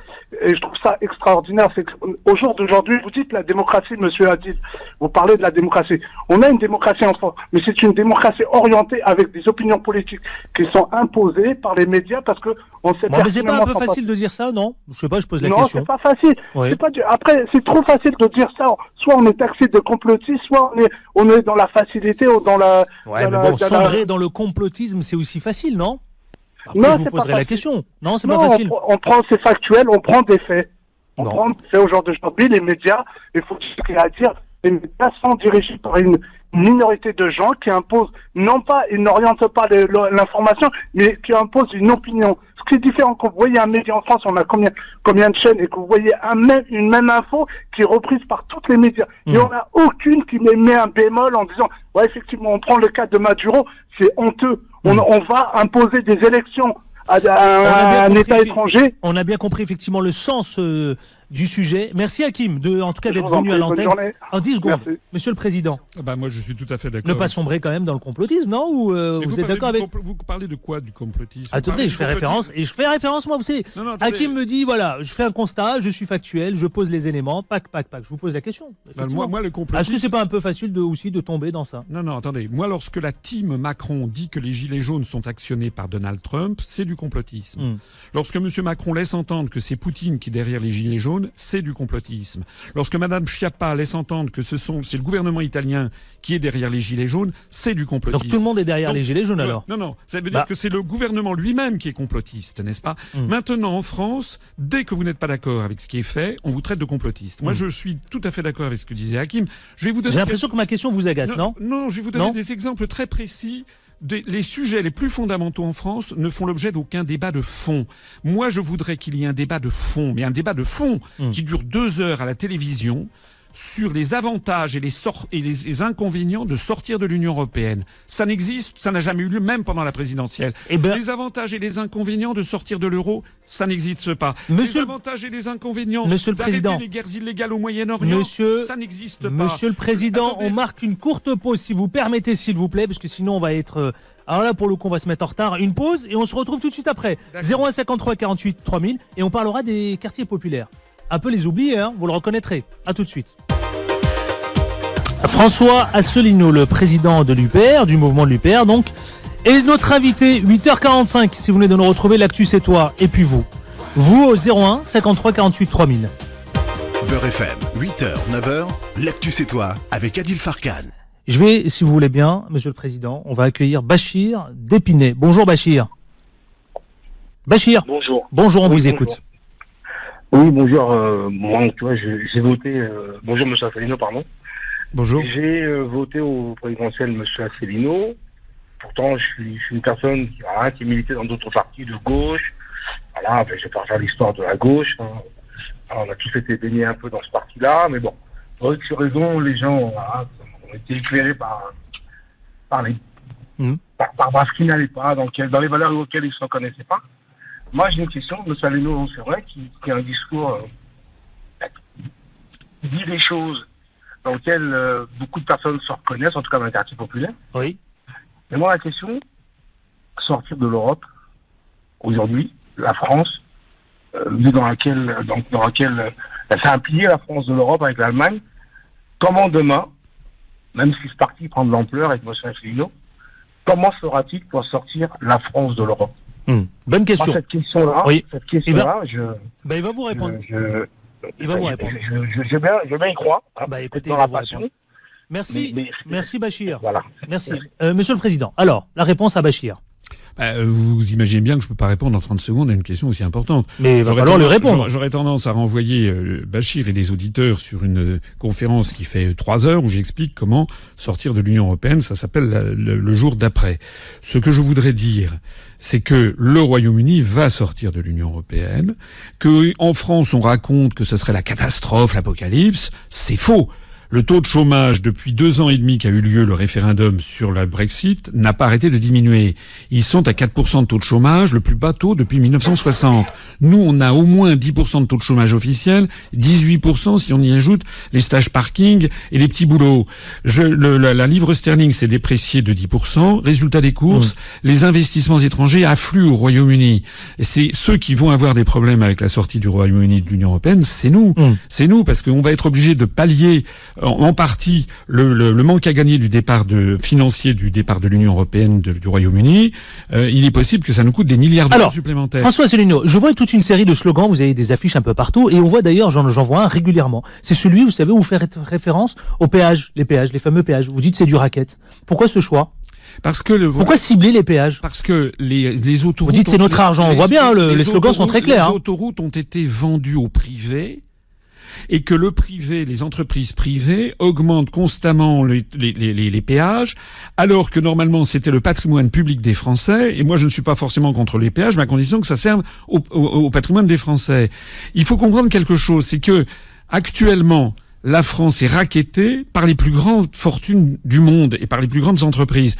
Et je trouve ça extraordinaire. C'est qu'au jour d'aujourd'hui, vous dites la démocratie, Monsieur Hadid. Vous parlez de la démocratie. On a une démocratie en France, mais c'est une démocratie orientée avec des opinions politiques qui sont imposées par les médias parce que on sait Bon, mais c'est pas un peu facile de dire ça, non? Je sais pas, je pose la non, question. c'est pas facile. Oui. C'est pas du- Après, c'est trop facile de dire ça. Soit on est taxé de complotiste, soit on est, on est dans la facilité ou dans la. Ouais, dans mais la- bon, dans la- sombrer dans le complotisme, c'est aussi facile, non? Après, Non, je vous c'est pas poserai la facile. question. Non, c'est pas on facile. On, prend, c'est factuel, on prend des faits. On Non. prend des faits au jour d'aujourd'hui. Les médias, il faut dire ce qu'il y a à dire. Les médias sont dirigés par une minorité de gens qui imposent, non pas, ils n'orientent pas l'information, mais qui imposent une opinion. Ce qui est différent quand vous voyez un média en France, on a combien, combien de chaînes, et que vous voyez un même, une même info qui est reprise par toutes les médias. Hmm. Et on n'a aucune qui met met un bémol en disant, ouais, effectivement, on prend le cas de Maduro, c'est honteux. On, Hmm. on va imposer des élections à, à un, compris, État étranger. On a bien compris effectivement le sens euh, du sujet. Merci Hakim, de, en tout cas d'être venu à l'antenne. En 10 secondes, Merci. Monsieur le Président, Ah Bah moi je suis tout à fait d'accord. ne pas sombrer quand même dans le complotisme, non Ou euh, vous, êtes d'accord avec Vous parlez de quoi du complotisme? Attendez, parlez je fais complotisme référence et je fais référence moi. Vous savez, Non, non. Hakim me dit voilà, je fais un constat, je suis factuel, je pose les éléments, pac, pac, pac. Je vous pose la question. Bah, moi, moi, le Est-ce que complotisme. c'est pas un peu facile de, aussi de tomber dans ça? Non, non, attendez. Moi, lorsque la team Macron dit que les gilets jaunes sont actionnés par Donald Trump, c'est du complotisme. Hmm. Lorsque M. Macron laisse entendre que c'est Poutine qui est derrière les gilets jaunes, c'est du complotisme. Lorsque Mme Schiappa laisse entendre que ce sont, c'est le gouvernement italien qui est derrière les gilets jaunes, c'est du complotisme. Donc tout le monde est derrière Donc, les gilets jaunes alors Non, non, ça veut dire Bah. que c'est le gouvernement lui-même qui est complotiste, n'est-ce pas Mm. Maintenant, en France, dès que vous n'êtes pas d'accord avec ce qui est fait, on vous traite de complotiste. Moi, Mm. je suis tout à fait d'accord avec ce que disait Hakim. Je vais vous donner J'ai l'impression que ma question vous agace, non, non, je vais vous donner Non des exemples très précis. Des- les sujets les plus fondamentaux en France ne font l'objet d'aucun débat de fond. Moi, je voudrais qu'il y ait un débat de fond, mais un débat de fond Hmm. qui dure deux heures à la télévision sur les avantages et les, sor- et les- les inconvénients de sortir de l'Union européenne. Ça n'existe, ça n'a jamais eu lieu, même pendant la présidentielle. Eh ben- Les avantages et les inconvénients de sortir de l'euro, ça n'existe pas. Monsieur- Les avantages et les inconvénients Monsieur le d'arrêter Président. les guerres illégales au Moyen-Orient, Monsieur- ça n'existe pas. Monsieur le Président, Attendez. on marque une courte pause, si vous permettez, s'il vous plaît, parce que sinon on va être. euh, Alors là, pour le coup, on va se mettre en retard. Une pause et on se retrouve tout de suite après. 0153 48 3000 et on parlera des quartiers populaires. Un peu les oubliés, hein, vous le reconnaîtrez. À tout de suite. François Asselineau, le président de l'UPR, du mouvement de l'UPR, donc, et notre invité, 8h45, si vous venez de nous retrouver, l'actu c'est toi, et puis vous. Vous au 01 53 48 3000. Beurre FM, 8h, 9h, l'actu c'est toi avec Adil Farkan. Je vais, si vous voulez bien, Monsieur le Président, on va accueillir Bachir d'Épinay. Bonjour Bachir. Bachir, Bonjour. bonjour, on Oui, vous bonjour. écoute. Oui, bonjour. euh, moi, tu vois, j'ai voté. euh, bonjour, Monsieur Asselineau, pardon. Bonjour. J'ai euh, voté au présidentiel Monsieur Asselineau. Pourtant, je suis, je suis une personne qui, voilà, qui militait dans d'autres partis de gauche. Voilà, ben, je vais pas faire l'histoire de la gauche. hein. Alors, on a tous été baignés un peu dans ce parti-là, mais bon, pour X raison, les gens voilà, ont été éclairés par, par, les, Mhm. par, par- par ce qui n'allait pas, dans, dans les valeurs auxquelles ils ne se reconnaissaient pas. Moi, j'ai une question, M. Asselineau, c'est vrai, qui, qui a un discours euh, qui dit des choses dans lesquelles euh, beaucoup de personnes se reconnaissent, en tout cas dans les quartiers populaires. Oui. Mais moi, la question, sortir de l'Europe, aujourd'hui, la France, euh, dans laquelle, dans, dans laquelle euh, elle un pilier, la France de l'Europe avec l'Allemagne, comment demain, même si ce parti prend de l'ampleur avec M. Asselineau, comment fera-t-il pour sortir la France de l'Europe? Hmm. Bonne Moi, question. cette question-là, Oui. cette question-là, je, Ben, il va vous répondre. je, Il va vous je, répondre. je, je, je bien, je bien y croire. hein, Bah, écoutez, il va vous répondre. Merci, Mais- mais- merci Bachir. Voilà. Merci. Euh, monsieur le Président, alors, la réponse à Bachir. Bah, vous imaginez bien que je ne peux pas répondre en 30 secondes à une question aussi importante. Mais il va falloir lui répondre. J'aurais tendance à renvoyer euh, Bachir et les auditeurs sur une euh, conférence qui fait trois heures où j'explique comment sortir de l'Union européenne. Ça s'appelle le, le jour d'après. Ce que je voudrais dire, c'est que le Royaume-Uni va sortir de l'Union européenne, que en France on raconte que ce serait la catastrophe, l'apocalypse, c'est faux. Le taux de chômage depuis deux ans et demi qu'a eu lieu le référendum sur le Brexit n'a pas arrêté de diminuer. Ils sont à 4% de taux de chômage, le plus bas taux depuis 1960. Nous, on a au moins 10% de taux de chômage officiel, 18% si on y ajoute les stages parking et les petits boulots. Je, le, la, la, livre sterling s'est dépréciée de 10%. Résultat des courses, mmh. les investissements étrangers affluent au Royaume-Uni. Et c'est ceux qui vont avoir des problèmes avec la sortie du Royaume-Uni de l'Union européenne, c'est nous. Mmh. C'est nous, parce qu'on va être obligé de pallier en partie le, le, le, manque à gagner du départ de, financier du départ de l'Union européenne de, du Royaume-Uni, euh, il est possible que ça nous coûte des milliards d'euros supplémentaires. François Asselineau, je vois toute une série de slogans, vous avez des affiches un peu partout, et on voit d'ailleurs, j'en vois un régulièrement. C'est celui, vous savez, où vous faites référence aux péages, les péages, les fameux péages. Vous dites c'est du racket. Pourquoi ce choix? Parce que le, Pourquoi cibler les péages? Parce que les, les autoroutes. Vous dites c'est notre argent, on voit bien, le, les, les slogans sont très clairs. Les autoroutes ont été vendues au privé et que le privé, les entreprises privées augmentent constamment les, les, les, les péages, alors que normalement c'était le patrimoine public des Français. Et moi, je ne suis pas forcément contre les péages, mais à condition que ça serve au, au, au patrimoine des Français. Il faut comprendre quelque chose, c'est que actuellement, la France est raquettée par les plus grandes fortunes du monde et par les plus grandes entreprises.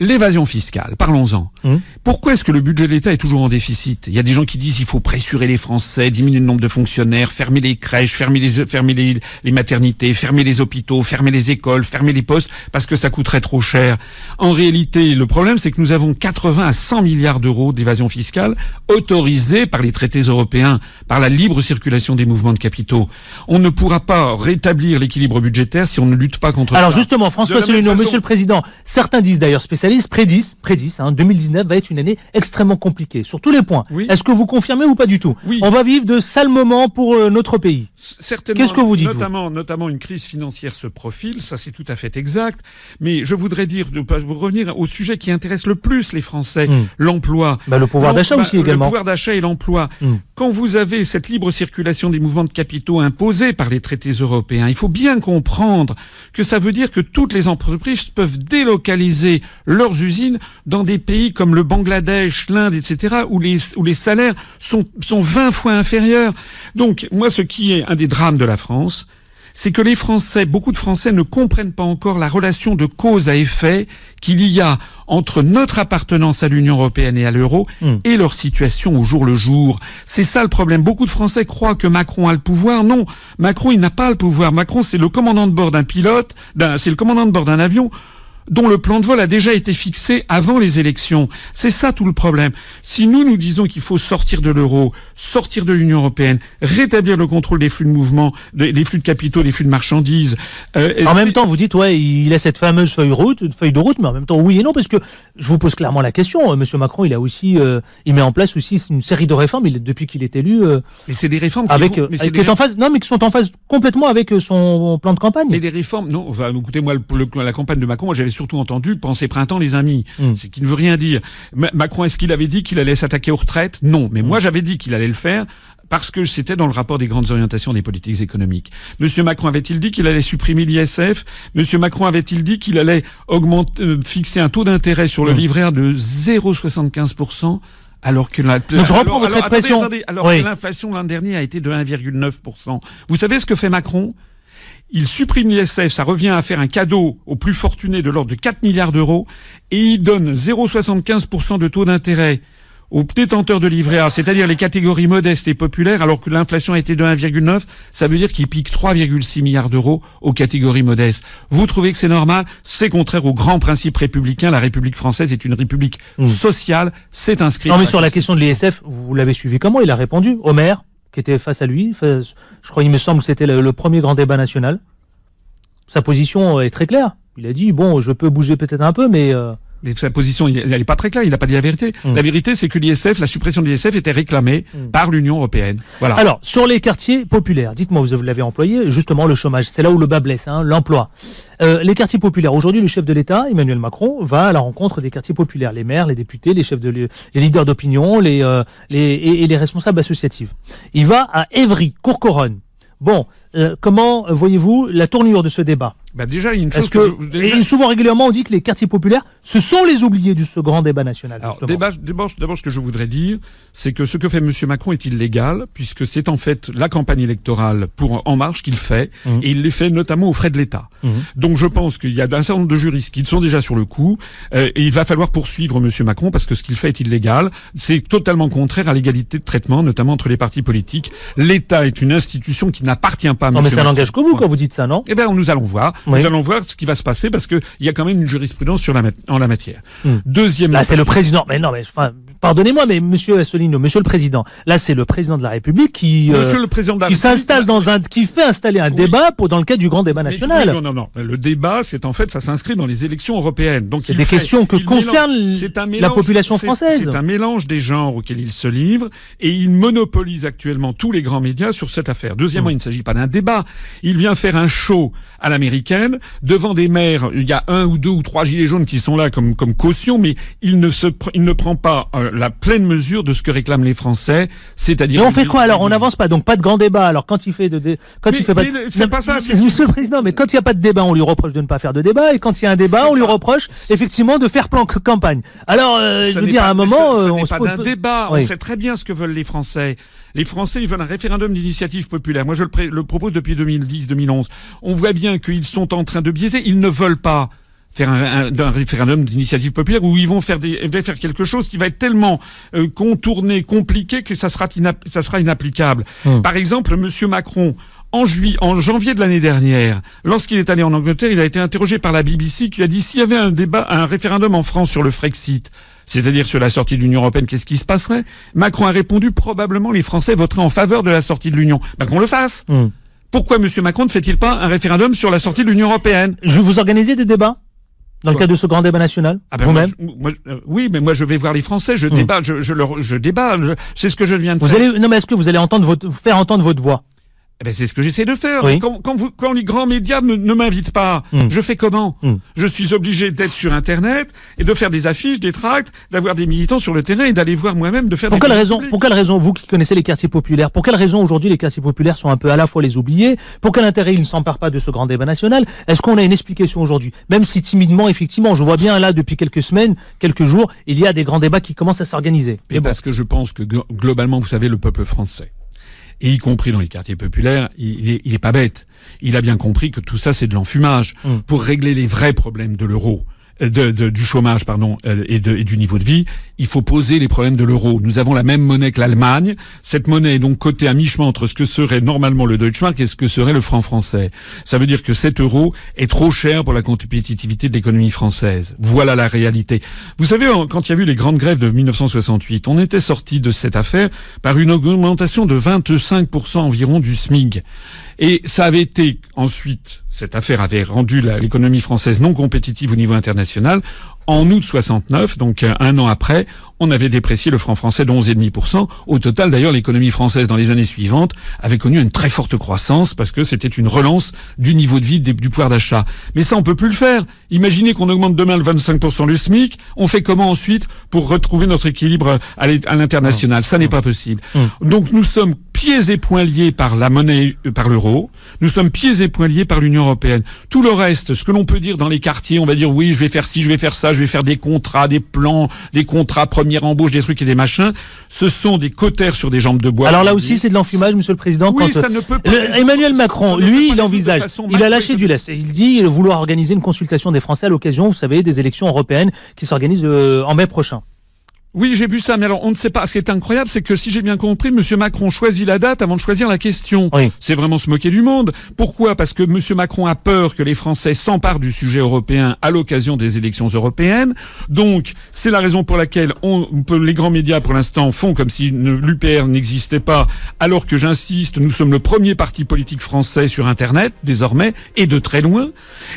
L'évasion fiscale, parlons-en. Mmh. Pourquoi est-ce que le budget de l'État est toujours en déficit? Il y a des gens qui disent qu'il faut pressurer les Français, diminuer le nombre de fonctionnaires, fermer les crèches, fermer les fermer les, les, maternités, fermer les hôpitaux, fermer les écoles, fermer les postes parce que ça coûterait trop cher. En réalité, le problème c'est que nous avons 80 à 100 milliards d'euros d'évasion fiscale autorisés par les traités européens, par la libre circulation des mouvements de capitaux. On ne pourra pas rétablir l'équilibre budgétaire si on ne lutte pas contre Alors justement, François façon... Monsieur le Président, certains disent d'ailleurs spécialistes prédisent, prédisent hein, 2019 va être une année extrêmement compliquée sur tous les points. Oui. Est-ce que vous confirmez ou pas du tout? Oui. On va vivre de sales moments pour euh, notre pays. Certainement. Qu'est-ce que vous dites Notamment, vous? Notamment une crise financière se profile, ça c'est tout à fait exact. Mais je voudrais dire, de vous revenir au sujet qui intéresse le plus les Français, mmh. l'emploi. Bah, le pouvoir d'achat bah, aussi également. Le pouvoir d'achat et l'emploi. Mmh. Quand vous avez cette libre circulation des mouvements de capitaux imposés par les traités européens, il faut bien comprendre que ça veut dire que toutes les entreprises peuvent délocaliser leurs usines dans des pays comme le Bangladesh, l'Inde, etc., où les, où les salaires sont, sont 20 fois inférieurs. Donc, moi, ce qui est un des drames de la France, c'est que les Français, beaucoup de Français ne comprennent pas encore la relation de cause à effet qu'il y a entre notre appartenance à l'Union européenne et à l'euro mmh. et leur situation au jour le jour. C'est ça le problème. Beaucoup de Français croient que Macron a le pouvoir. Non, Macron, il n'a pas le pouvoir. Macron, c'est le commandant de bord d'un pilote, c'est le commandant de bord d'un avion dont le plan de vol a déjà été fixé avant les élections. C'est ça tout le problème. Si nous nous disons qu'il faut sortir de l'euro, sortir de l'Union européenne, rétablir le contrôle des flux de mouvement, des flux de capitaux, des flux de marchandises. Euh, en même temps, vous dites ouais, il a cette fameuse feuille, route, feuille de route, mais en même temps oui et non, parce que je vous pose clairement la question. Euh, Monsieur Macron, il a aussi, euh, il met en place aussi une série de réformes. Il, depuis qu'il est élu. Euh, mais c'est des réformes avec, qui, vont, mais avec qui est en phase, non, mais qui sont en phase complètement avec son plan de campagne. Mais des réformes, non. Enfin, écoutez, moi, le, le, la campagne de Macron, moi, j'avais surtout entendu penser printemps les amis, mmh. ce qui ne veut rien dire. Ma Macron, est-ce qu'il avait dit qu'il allait s'attaquer aux retraites? Non, mais mmh. moi j'avais dit qu'il allait le faire parce que c'était dans le rapport des grandes orientations des politiques économiques. Monsieur Macron avait-il dit qu'il allait supprimer l'ISF? Monsieur Macron avait-il dit qu'il allait augmenter, euh, fixer un taux d'intérêt sur le mmh. livret A de 0,75 alors que la, Donc je reprends alors, votre alors, expression. Attendez, attendez, alors oui. que l'inflation l'an dernier a été de 1,9%. Vous savez ce que fait Macron? Il supprime l'ISF, ça revient à faire un cadeau aux plus fortunés de l'ordre de 4 milliards d'euros, et il donne 0,75% de taux d'intérêt aux détenteurs de livret A, c'est-à-dire les catégories modestes et populaires, alors que l'inflation a été de 1,9, ça veut dire qu'il pique 3,6 milliards d'euros aux catégories modestes. Vous trouvez que c'est normal? C'est contraire aux grands principes républicains. La République française est une république mmh. sociale, c'est inscrit. Non, mais sur la question de l'ISF, vous l'avez suivi comment? Il a répondu maire qui était face à lui. Je crois, il me semble que c'était le, premier grand débat national. Sa position est très claire. Il a dit bon, je peux bouger peut-être un peu, mais euh, Mais sa position, elle n'est pas très claire. Il n'a pas dit la vérité. Mm. La vérité, c'est que l'ISF, la suppression de l'ISF était réclamée Mm. par l'Union européenne. Voilà. Alors, sur les quartiers populaires, dites-moi, vous l'avez employé, justement, le chômage, c'est là où le bas blesse, hein, l'emploi. Euh, les quartiers populaires, aujourd'hui, le chef de l'État, Emmanuel Macron, va à la rencontre des quartiers populaires, les maires, les députés, les chefs de les leaders d'opinion, les, euh, les, et, et les responsables associatifs. Il va à Évry, Courcouronne. Bon, euh, comment voyez-vous la tournure de ce débat? Bah, déjà, il y a une chose que, que, je, déjà- et souvent régulièrement, on dit que les quartiers populaires, ce sont les oubliés de ce grand débat national. Alors, débat- d'abord, ce que je voudrais dire, c'est que ce que fait M. Macron est illégal, puisque c'est en fait la campagne électorale pour En Marche qu'il fait, Mhm. et il les fait notamment aux frais de l'État. Mhm. Donc je pense qu'il y a un certain nombre de juristes qui sont déjà sur le coup, euh, et il va falloir poursuivre M. Macron, parce que ce qu'il fait est illégal. C'est totalement contraire à l'égalité de traitement, notamment entre les partis politiques. L'État est une institution qui n'appartient pas à Non, M. mais ça n'engage que vous quand vous dites ça, non? Eh bien, nous allons voir. Oui. Nous allons voir ce qui va se passer parce qu'il y a quand même une jurisprudence sur la en la matière. Hmm. Deuxièmement, Là, c'est le président. Mais non, mais enfin, pardonnez-moi, mais Monsieur Asselineau, Monsieur le Président, là, c'est le président de la République qui, euh, Monsieur le président de la qui s'installe dans un, qui fait installer un Oui. débat pour dans le cadre du grand débat Mais national. oui, non, non, non. Le débat, c'est en fait, ça s'inscrit dans les élections européennes. Donc C'est des fait- questions que mélange- un la population française. C'est un mélange des genres auxquels il se livre et il monopolise actuellement tous les grands médias sur cette affaire. Deuxièmement, il ne s'agit pas d'un débat. Il vient faire un show à l'américaine devant des maires. Il y a un ou deux ou trois gilets jaunes qui sont là comme comme caution, mais il ne se, il ne prend pas euh, la pleine mesure de ce que réclament les Français, c'est-à-dire. On fait quoi alors? On n'avance pas, donc pas de grand débat. Alors quand il fait de, dé- quand Mais- il fait pas, de- c'est pas ça, Monsieur le Président, mais quand il n'y a pas de débat, on lui reproche de ne pas faire de débat, et quand il y a un débat, on lui reproche effectivement de faire plan campagne. Alors, euh, je veux n'est dire, pas- à un moment, ça- ça euh, n'est on se pas d'un débat. Oui. On sait très bien ce que veulent les Français. Les Français, ils veulent un référendum d'initiative populaire. Moi, je le propose depuis 2010-2011. On voit bien qu'ils sont en train de biaiser. Ils ne veulent pas faire un, un- un référendum d'initiative populaire où ils vont faire des, ils vont faire quelque chose qui va être tellement euh, contourné, compliqué que ça sera, ça sera inapplicable. Hum. Par exemple, Monsieur Macron. En, juillet, en janvier de l'année dernière, lorsqu'il est allé en Angleterre, il a été interrogé par la BBC qui a dit s'il y avait un débat, un référendum en France sur le Frexit, c'est-à-dire sur la sortie de l'Union européenne, qu'est-ce qui se passerait? Macron a répondu probablement les Français voteraient en faveur de la sortie de l'Union. Ben qu'on le fasse. Hum. Pourquoi Monsieur Macron ne fait-il pas un référendum sur la sortie de l'Union européenne? Je vous organiser des débats dans le cadre de ce grand débat national. ah ben Vous-même. euh, oui, mais moi je vais voir les Français, je Hum. débat, je, je, leur- je débat, je- c'est ce que je viens de Vous faire. allez, non, mais est-ce que vous allez entendre votre, faire entendre votre voix? Eh ben, c'est ce que j'essaie de faire. Oui. Quand, quand, vous, quand les grands médias ne, ne m'invitent pas, Hmm. je fais comment Hmm. Je suis obligé d'être sur Internet et de faire des affiches, des tracts, d'avoir des militants sur le terrain et d'aller voir moi-même, de faire Pour des quelle raison, pour quelle raison, vous qui connaissez les quartiers populaires, pour quelle raison aujourd'hui les quartiers populaires sont un peu à la fois les oubliés? Pour quel intérêt ils ne s'emparent pas de ce grand débat national? Est-ce qu'on a une explication aujourd'hui? Même si timidement, effectivement, je vois bien là depuis quelques semaines, quelques jours, il y a des grands débats qui commencent à s'organiser. Mais parce que je pense que glo- globalement, vous savez, le peuple français, et y compris dans les quartiers populaires, il, est, il est pas bête. Il a bien compris que tout ça, c'est de l'enfumage. Mm. Pour régler les vrais problèmes de l'euro, de, de- du chômage, pardon, euh, et, de, et du niveau de vie, il faut poser les problèmes de l'euro. Nous avons la même monnaie que l'Allemagne. Cette monnaie est donc cotée à mi-chemin entre ce que serait normalement le Deutschmark et ce que serait le franc français. Ça veut dire que cet euro est trop cher pour la compétitivité de l'économie française. Voilà la réalité. Vous savez, quand il y a eu les grandes grèves de 1968, on était sorti de cette affaire par une augmentation de 25% environ du SMIG. Et ça avait été ensuite, cette affaire avait rendu l'économie française non compétitive au niveau international. En août 69, donc euh, un an après, on avait déprécié le franc français de 11,5%. Au total, d'ailleurs, l'économie française dans les années suivantes avait connu une très forte croissance parce que c'était une relance du niveau de vie du pouvoir d'achat. Mais ça, on peut plus le faire. Imaginez qu'on augmente demain le 25% du SMIC. On fait comment ensuite pour retrouver notre équilibre à l'international? Ça n'est pas possible. Donc nous sommes pieds et poings liés par la monnaie, euh, par l'euro. Nous sommes pieds et poings liés par l'Union européenne. Tout le reste, ce que l'on peut dire dans les quartiers, on va dire oui, je vais faire ci, je vais faire ça, je vais faire des contrats, des plans, des contrats première embauche, des trucs et des machins. Ce sont des cotères sur des jambes de bois. Alors là aussi, c'est de l'enfumage, Monsieur le Président. Oui, quand, ça ne peut pas le- résoudre- Emmanuel Macron, lui, il envisage, il a lâché du lest. Il dit vouloir organiser une consultation des Français à l'occasion, vous savez, des élections européennes qui s'organisent euh, en mai prochain. Oui, j'ai vu ça, mais alors on ne sait pas. Ce qui est incroyable, c'est que si j'ai bien compris, M. Macron choisit la date avant de choisir la question. Oui. C'est vraiment se moquer du monde. Pourquoi? Parce que M. Macron a peur que les Français s'emparent du sujet européen à l'occasion des élections européennes. Donc, c'est la raison pour laquelle on, peut- les grands médias, pour l'instant, font comme si l'UPR n'existait pas, alors que j'insiste, nous sommes le premier parti politique français sur Internet, désormais, et de très loin.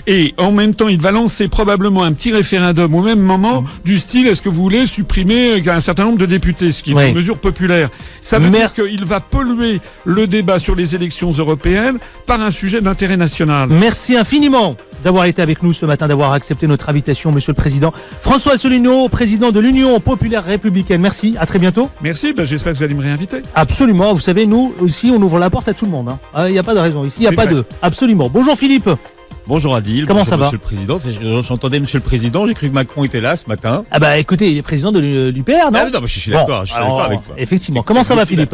Et en même temps, il va lancer probablement un petit référendum au même moment, du style, est-ce que vous voulez supprimer un certain nombre de députés, ce qui est Oui. une mesure populaire. Ça veut Mer- dire qu'il va polluer le débat sur les élections européennes par un sujet d'intérêt national. Merci infiniment d'avoir été avec nous ce matin, d'avoir accepté notre invitation, Monsieur le Président. François Asselineau, président de l'Union populaire républicaine. Merci, à très bientôt. Merci, ben, j'espère que vous allez me réinviter. Absolument, vous savez, nous, ici, on ouvre la porte à tout le monde. hein. Il n'y a pas de raison, ici, il n'y a pas vrai. de... Absolument. Bonjour Philippe. Bonjour Adil. Comment bonjour ça va Monsieur le Président. J'entendais Monsieur le Président, j'ai cru que Macron était là ce matin. Ah bah écoutez, il est président de l'UPR, non? Ah, non, mais je suis Bon, d'accord, je suis d'accord avec toi. Effectivement. Comment ça va Philippe?